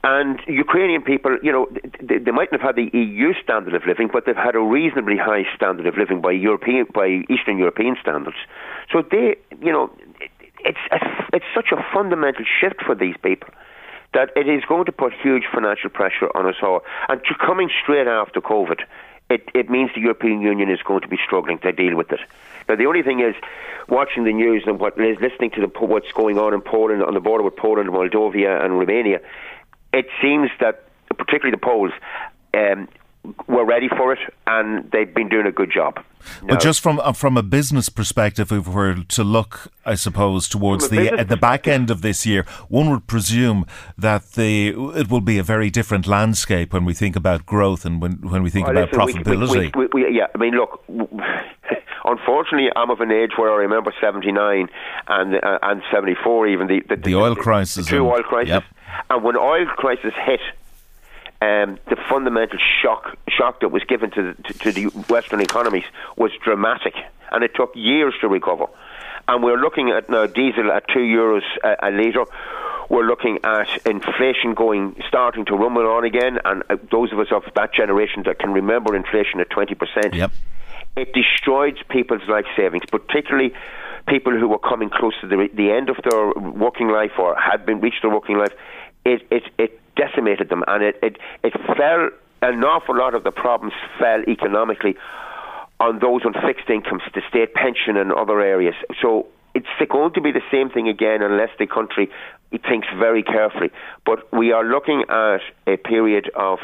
and Ukrainian people, you know, they, they mightn't have had the EU standard of living, but they've had a reasonably high standard of living by European, by Eastern European standards. So they, you know, it's it's such a fundamental shift for these people that it is going to put huge financial pressure on us all. And coming straight after COVID, it, it means the European Union is going to be struggling to deal with it. Now, the only thing is, watching the news and what is listening to the, what's going on in Poland, on the border with Poland, Moldova, and Romania, it seems that, particularly the Poles, um, were ready for it, and they've been doing a good job. But just from uh, from a business perspective, if we were to look, I suppose, towards the at the back end of this year, one would presume that the it will be a very different landscape when we think about growth and when when we think Well, about listen, profitability. we- we- we- yeah, I mean, look. Unfortunately, I'm of an age where I remember '79 and uh, and '74, even the the, the oil crisis, the two and- oil crisis, Yep. and when oil crisis hit, um, the fundamental shock shock that was given to the, to, to the Western economies was dramatic, and it took years to recover. And we're looking at now diesel at two euros a, a litre. We're looking at inflation going starting to rumble on again, and uh, those of us of that generation that can remember inflation at twenty percent. Yep. It destroyed people's life savings, particularly people who were coming close to the, the end of their working life or had been reached their working life. It it, it decimated them, and it, it it fell. An awful lot of the problems fell economically on those on fixed incomes, the state pension and other areas. So it's going to be the same thing again unless the country thinks very carefully. But we are looking at a period of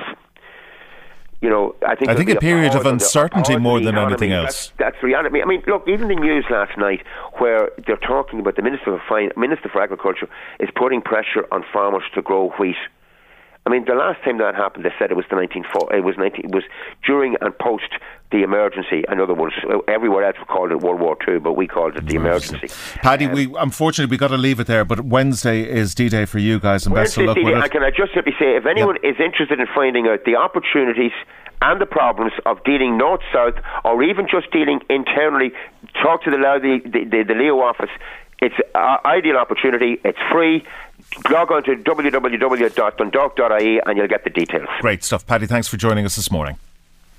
you know, I think I think a period of on the- uncertainty more than economy. anything else. That's, reality. I mean, look, even the news last night, where they're talking about the minister for fin- minister for agriculture is putting pressure on farmers to grow wheat. I mean, the last time that happened, they said it was the 1940. It was 19, It was during and post the emergency. In other words, everywhere else we called it World War Two, but we called it the emergency. Paddy, um, we unfortunately we got to leave it there. But Wednesday is D Day for you guys, and best of luck Wednesday, with it. can I just simply say, if anyone is interested in finding out the opportunities and the problems of dealing north south, or even just dealing internally, talk to the the, the, the, the Leo office. It's an ideal opportunity. It's free. Log on to www.dundalk.ie and you'll get the details. Great stuff, Paddy. Thanks for joining us this morning.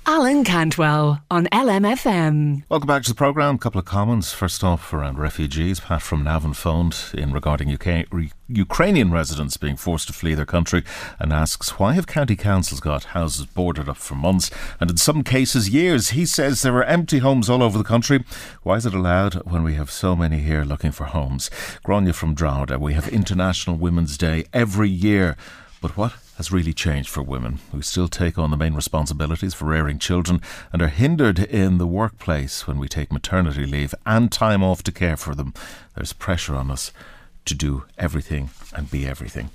Alan Cantwell on LMFM. Welcome back to the programme. A couple of comments. First off, around um, refugees. Pat from Navan phoned in regarding UK, re, Ukrainian residents being forced to flee their country and asks, why have county councils got houses boarded up for months and in some cases years? He says there are empty homes all over the country. Why is it allowed when we have so many here looking for homes? Grania from Drogheda, we have International Women's Day every year. But what has really changed for women who still take on the main responsibilities for rearing children and are hindered in the workplace when we take maternity leave and time off to care for them? There's pressure on us to do everything and be everything.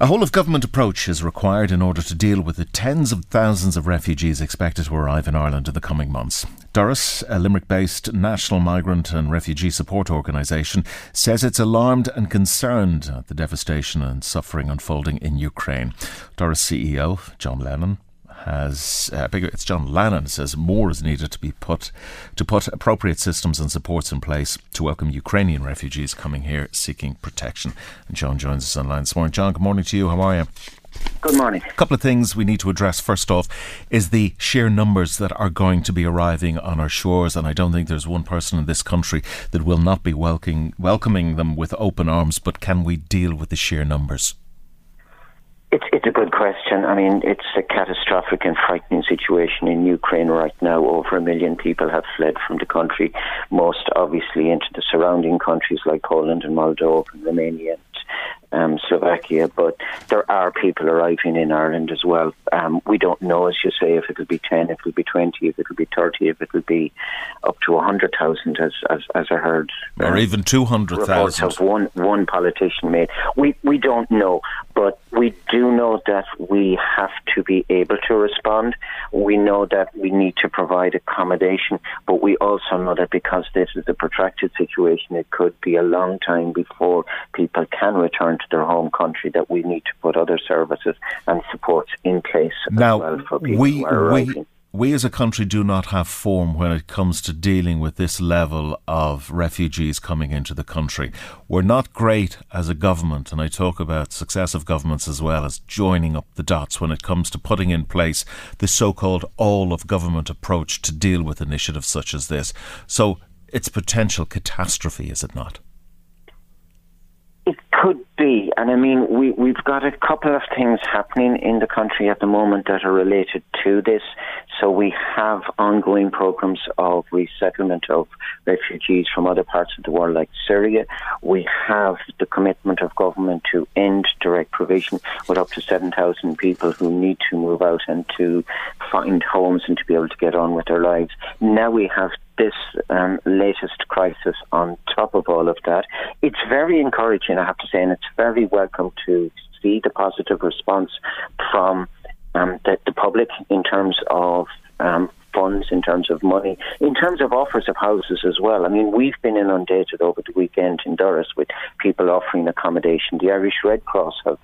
A whole of government approach is required in order to deal with the tens of thousands of refugees expected to arrive in Ireland in the coming months. Doras, a Limerick based national migrant and refugee support organisation, says it's alarmed and concerned at the devastation and suffering unfolding in Ukraine. Doras CEO, John Lennon, has uh, it's John Lannon says more is needed to be put to put appropriate systems and supports in place to welcome Ukrainian refugees coming here seeking protection. And John joins us online this morning. John, good morning to you. How are you? Good morning. A couple of things we need to address. First off, is the sheer numbers that are going to be arriving on our shores, and I don't think there's one person in this country that will not be welcoming welcoming them with open arms. But can we deal with the sheer numbers? It's it's a good question. I mean, it's a catastrophic and frightening situation in Ukraine right now. Over a million people have fled from the country, most obviously into the surrounding countries like Poland and Moldova and Romania um, Slovakia. But there are people arriving in Ireland as well. Um, we don't know, as you say, if it'll be 10, if it'll be 20, if it'll be 30, if it'll be up to 100,000, as, as, as I heard. Or um, even 200,000. of one one politician made. We we don't know, but we do know that we have to be able to respond. We know that we need to provide accommodation, but we also know that because this is a protracted situation, it could be a long time before people can return to their home country. That we need to put other services and supports in place Now, as well for people we who are we we as a country do not have form when it comes to dealing with this level of refugees coming into the country. We're not great as a government, and I talk about successive governments as well as joining up the dots when it comes to putting in place the so-called all of government approach to deal with initiatives such as this. So it's potential catastrophe, is it not? And I mean, we, we've got a couple of things happening in the country at the moment that are related to this. So we have ongoing programs of resettlement of refugees from other parts of the world, like Syria. We have the commitment of government to end direct provision with up to 7,000 people who need to move out and to find homes and to be able to get on with their lives. Now we have this um, latest crisis on top of all of that. It's very encouraging, I have to say, and it's very welcome to see the positive response from um, the, the, public in terms of um, funds, in terms of money, in terms of offers of houses as well. I mean, we've been inundated over the weekend in Doras with people offering accommodation. The Irish Red Cross have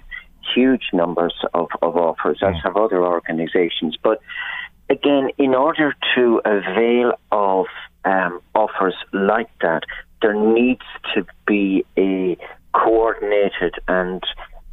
huge numbers of, of offers, as have other organisations. But again, in order to avail of um, offers like that, there needs to be a coordinated and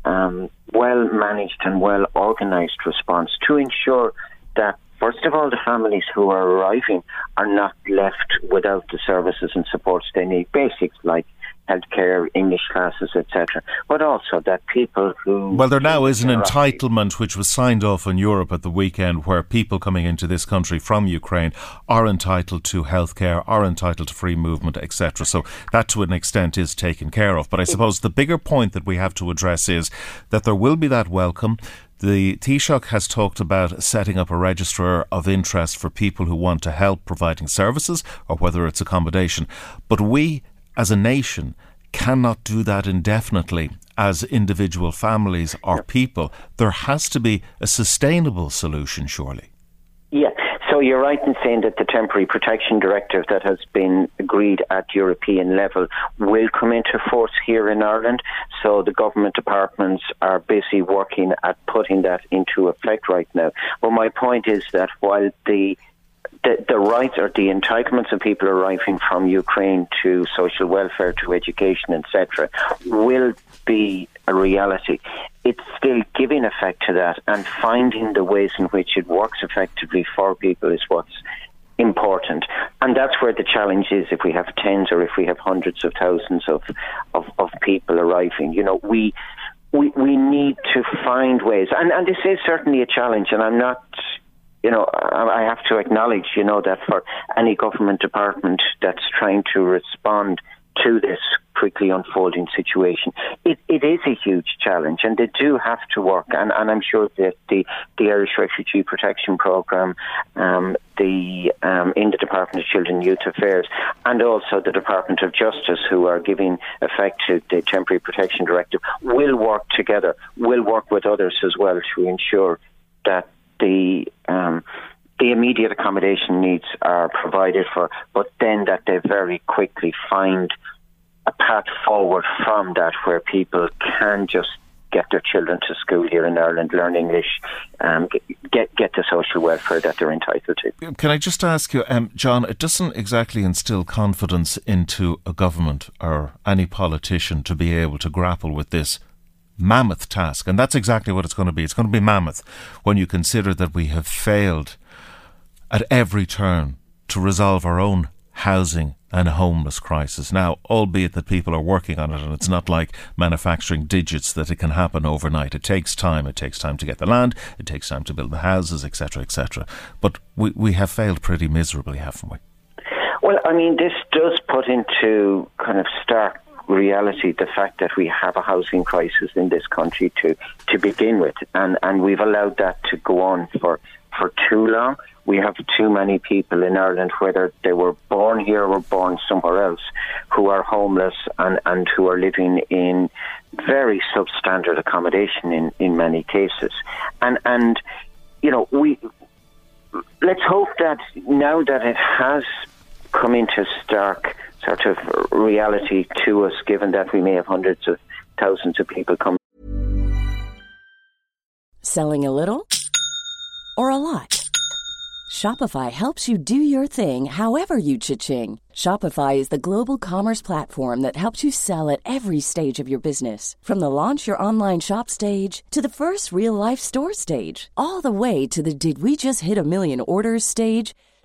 um, well managed and well organised response to ensure that, first of all, the families who are arriving are not left without the services and supports they need, basics like healthcare, English classes, etc. But also that people who well, there now is an entitlement which was signed off in Europe at the weekend, where people coming into this country from Ukraine are entitled to healthcare, are entitled to free movement, etc. So that, to an extent, is taken care of. But I suppose the bigger point that we have to address is that there will be that welcome. The Taoiseach has talked about setting up a register of interest for people who want to help providing services or whether it's accommodation. But we as a nation cannot do that indefinitely as individual families or people. There has to be a sustainable solution, surely. Yeah, so you're right in saying that the temporary protection directive that has been agreed at European level will come into force here in Ireland. So the government departments are busy working at putting that into effect right now. But my point is that while the the, the rights or the entitlements of people arriving from Ukraine to social welfare, to education, etc., will be a reality. It's still giving effect to that and finding the ways in which it works effectively for people is what's important. And that's where the challenge is if we have tens or if we have hundreds of thousands of, of, of people arriving. You know, we we, we need to find ways, and, and this is certainly a challenge, and I'm not you know, I have to acknowledge, you know, that for any government department that's trying to respond to this quickly unfolding situation, it, it is a huge challenge, and they do have to work. And, and I'm sure that the, the Irish Refugee Protection Programme, um, the um, in the Department of Children and Youth Affairs, and also the Department of Justice, who are giving effect to the Temporary Protection Directive, will work together. Will work with others as well to ensure that the um, the immediate accommodation needs are provided for, but then that they very quickly find a path forward from that where people can just get their children to school here in Ireland, learn English, um, get get the social welfare that they're entitled to. Can I just ask you, um, John? It doesn't exactly instill confidence into a government or any politician to be able to grapple with this mammoth task. And that's exactly what it's going to be. It's going to be mammoth when you consider that we have failed at every turn to resolve our own housing and homeless crisis. Now, albeit that people are working on it, and it's not like manufacturing digits that it can happen overnight. It takes time. It takes time to get the land. It takes time to build the houses, etc., etc. But we we have failed pretty miserably, haven't we? Well, I mean, this does put into kind of stark reality the fact that we have a housing crisis in this country to to begin with, and and we've allowed that to go on for for too long. We have too many people in Ireland, whether they were born here or born somewhere else, who are homeless and, and who are living in very substandard accommodation in, in many cases. And and you know, we let's hope that now that it has come into stark sort of reality to us, given that we may have hundreds of thousands of people come. Selling a little or a lot? Shopify helps you do your thing however you cha-ching. Shopify is the global commerce platform that helps you sell at every stage of your business. From the launch your online shop stage to the first real life store stage, all the way to the did we just hit a million orders stage.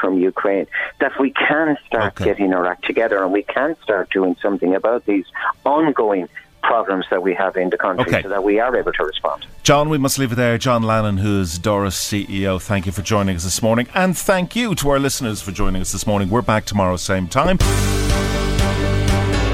From Ukraine, that we can start Okay. getting our act together and we can start doing something about these ongoing problems that we have in the country Okay. so that we are able to respond. John, we must leave it there. John Lannon, who's Doras CEO, thank you for joining us this morning. And thank you to our listeners for joining us this morning. We're back tomorrow, same time.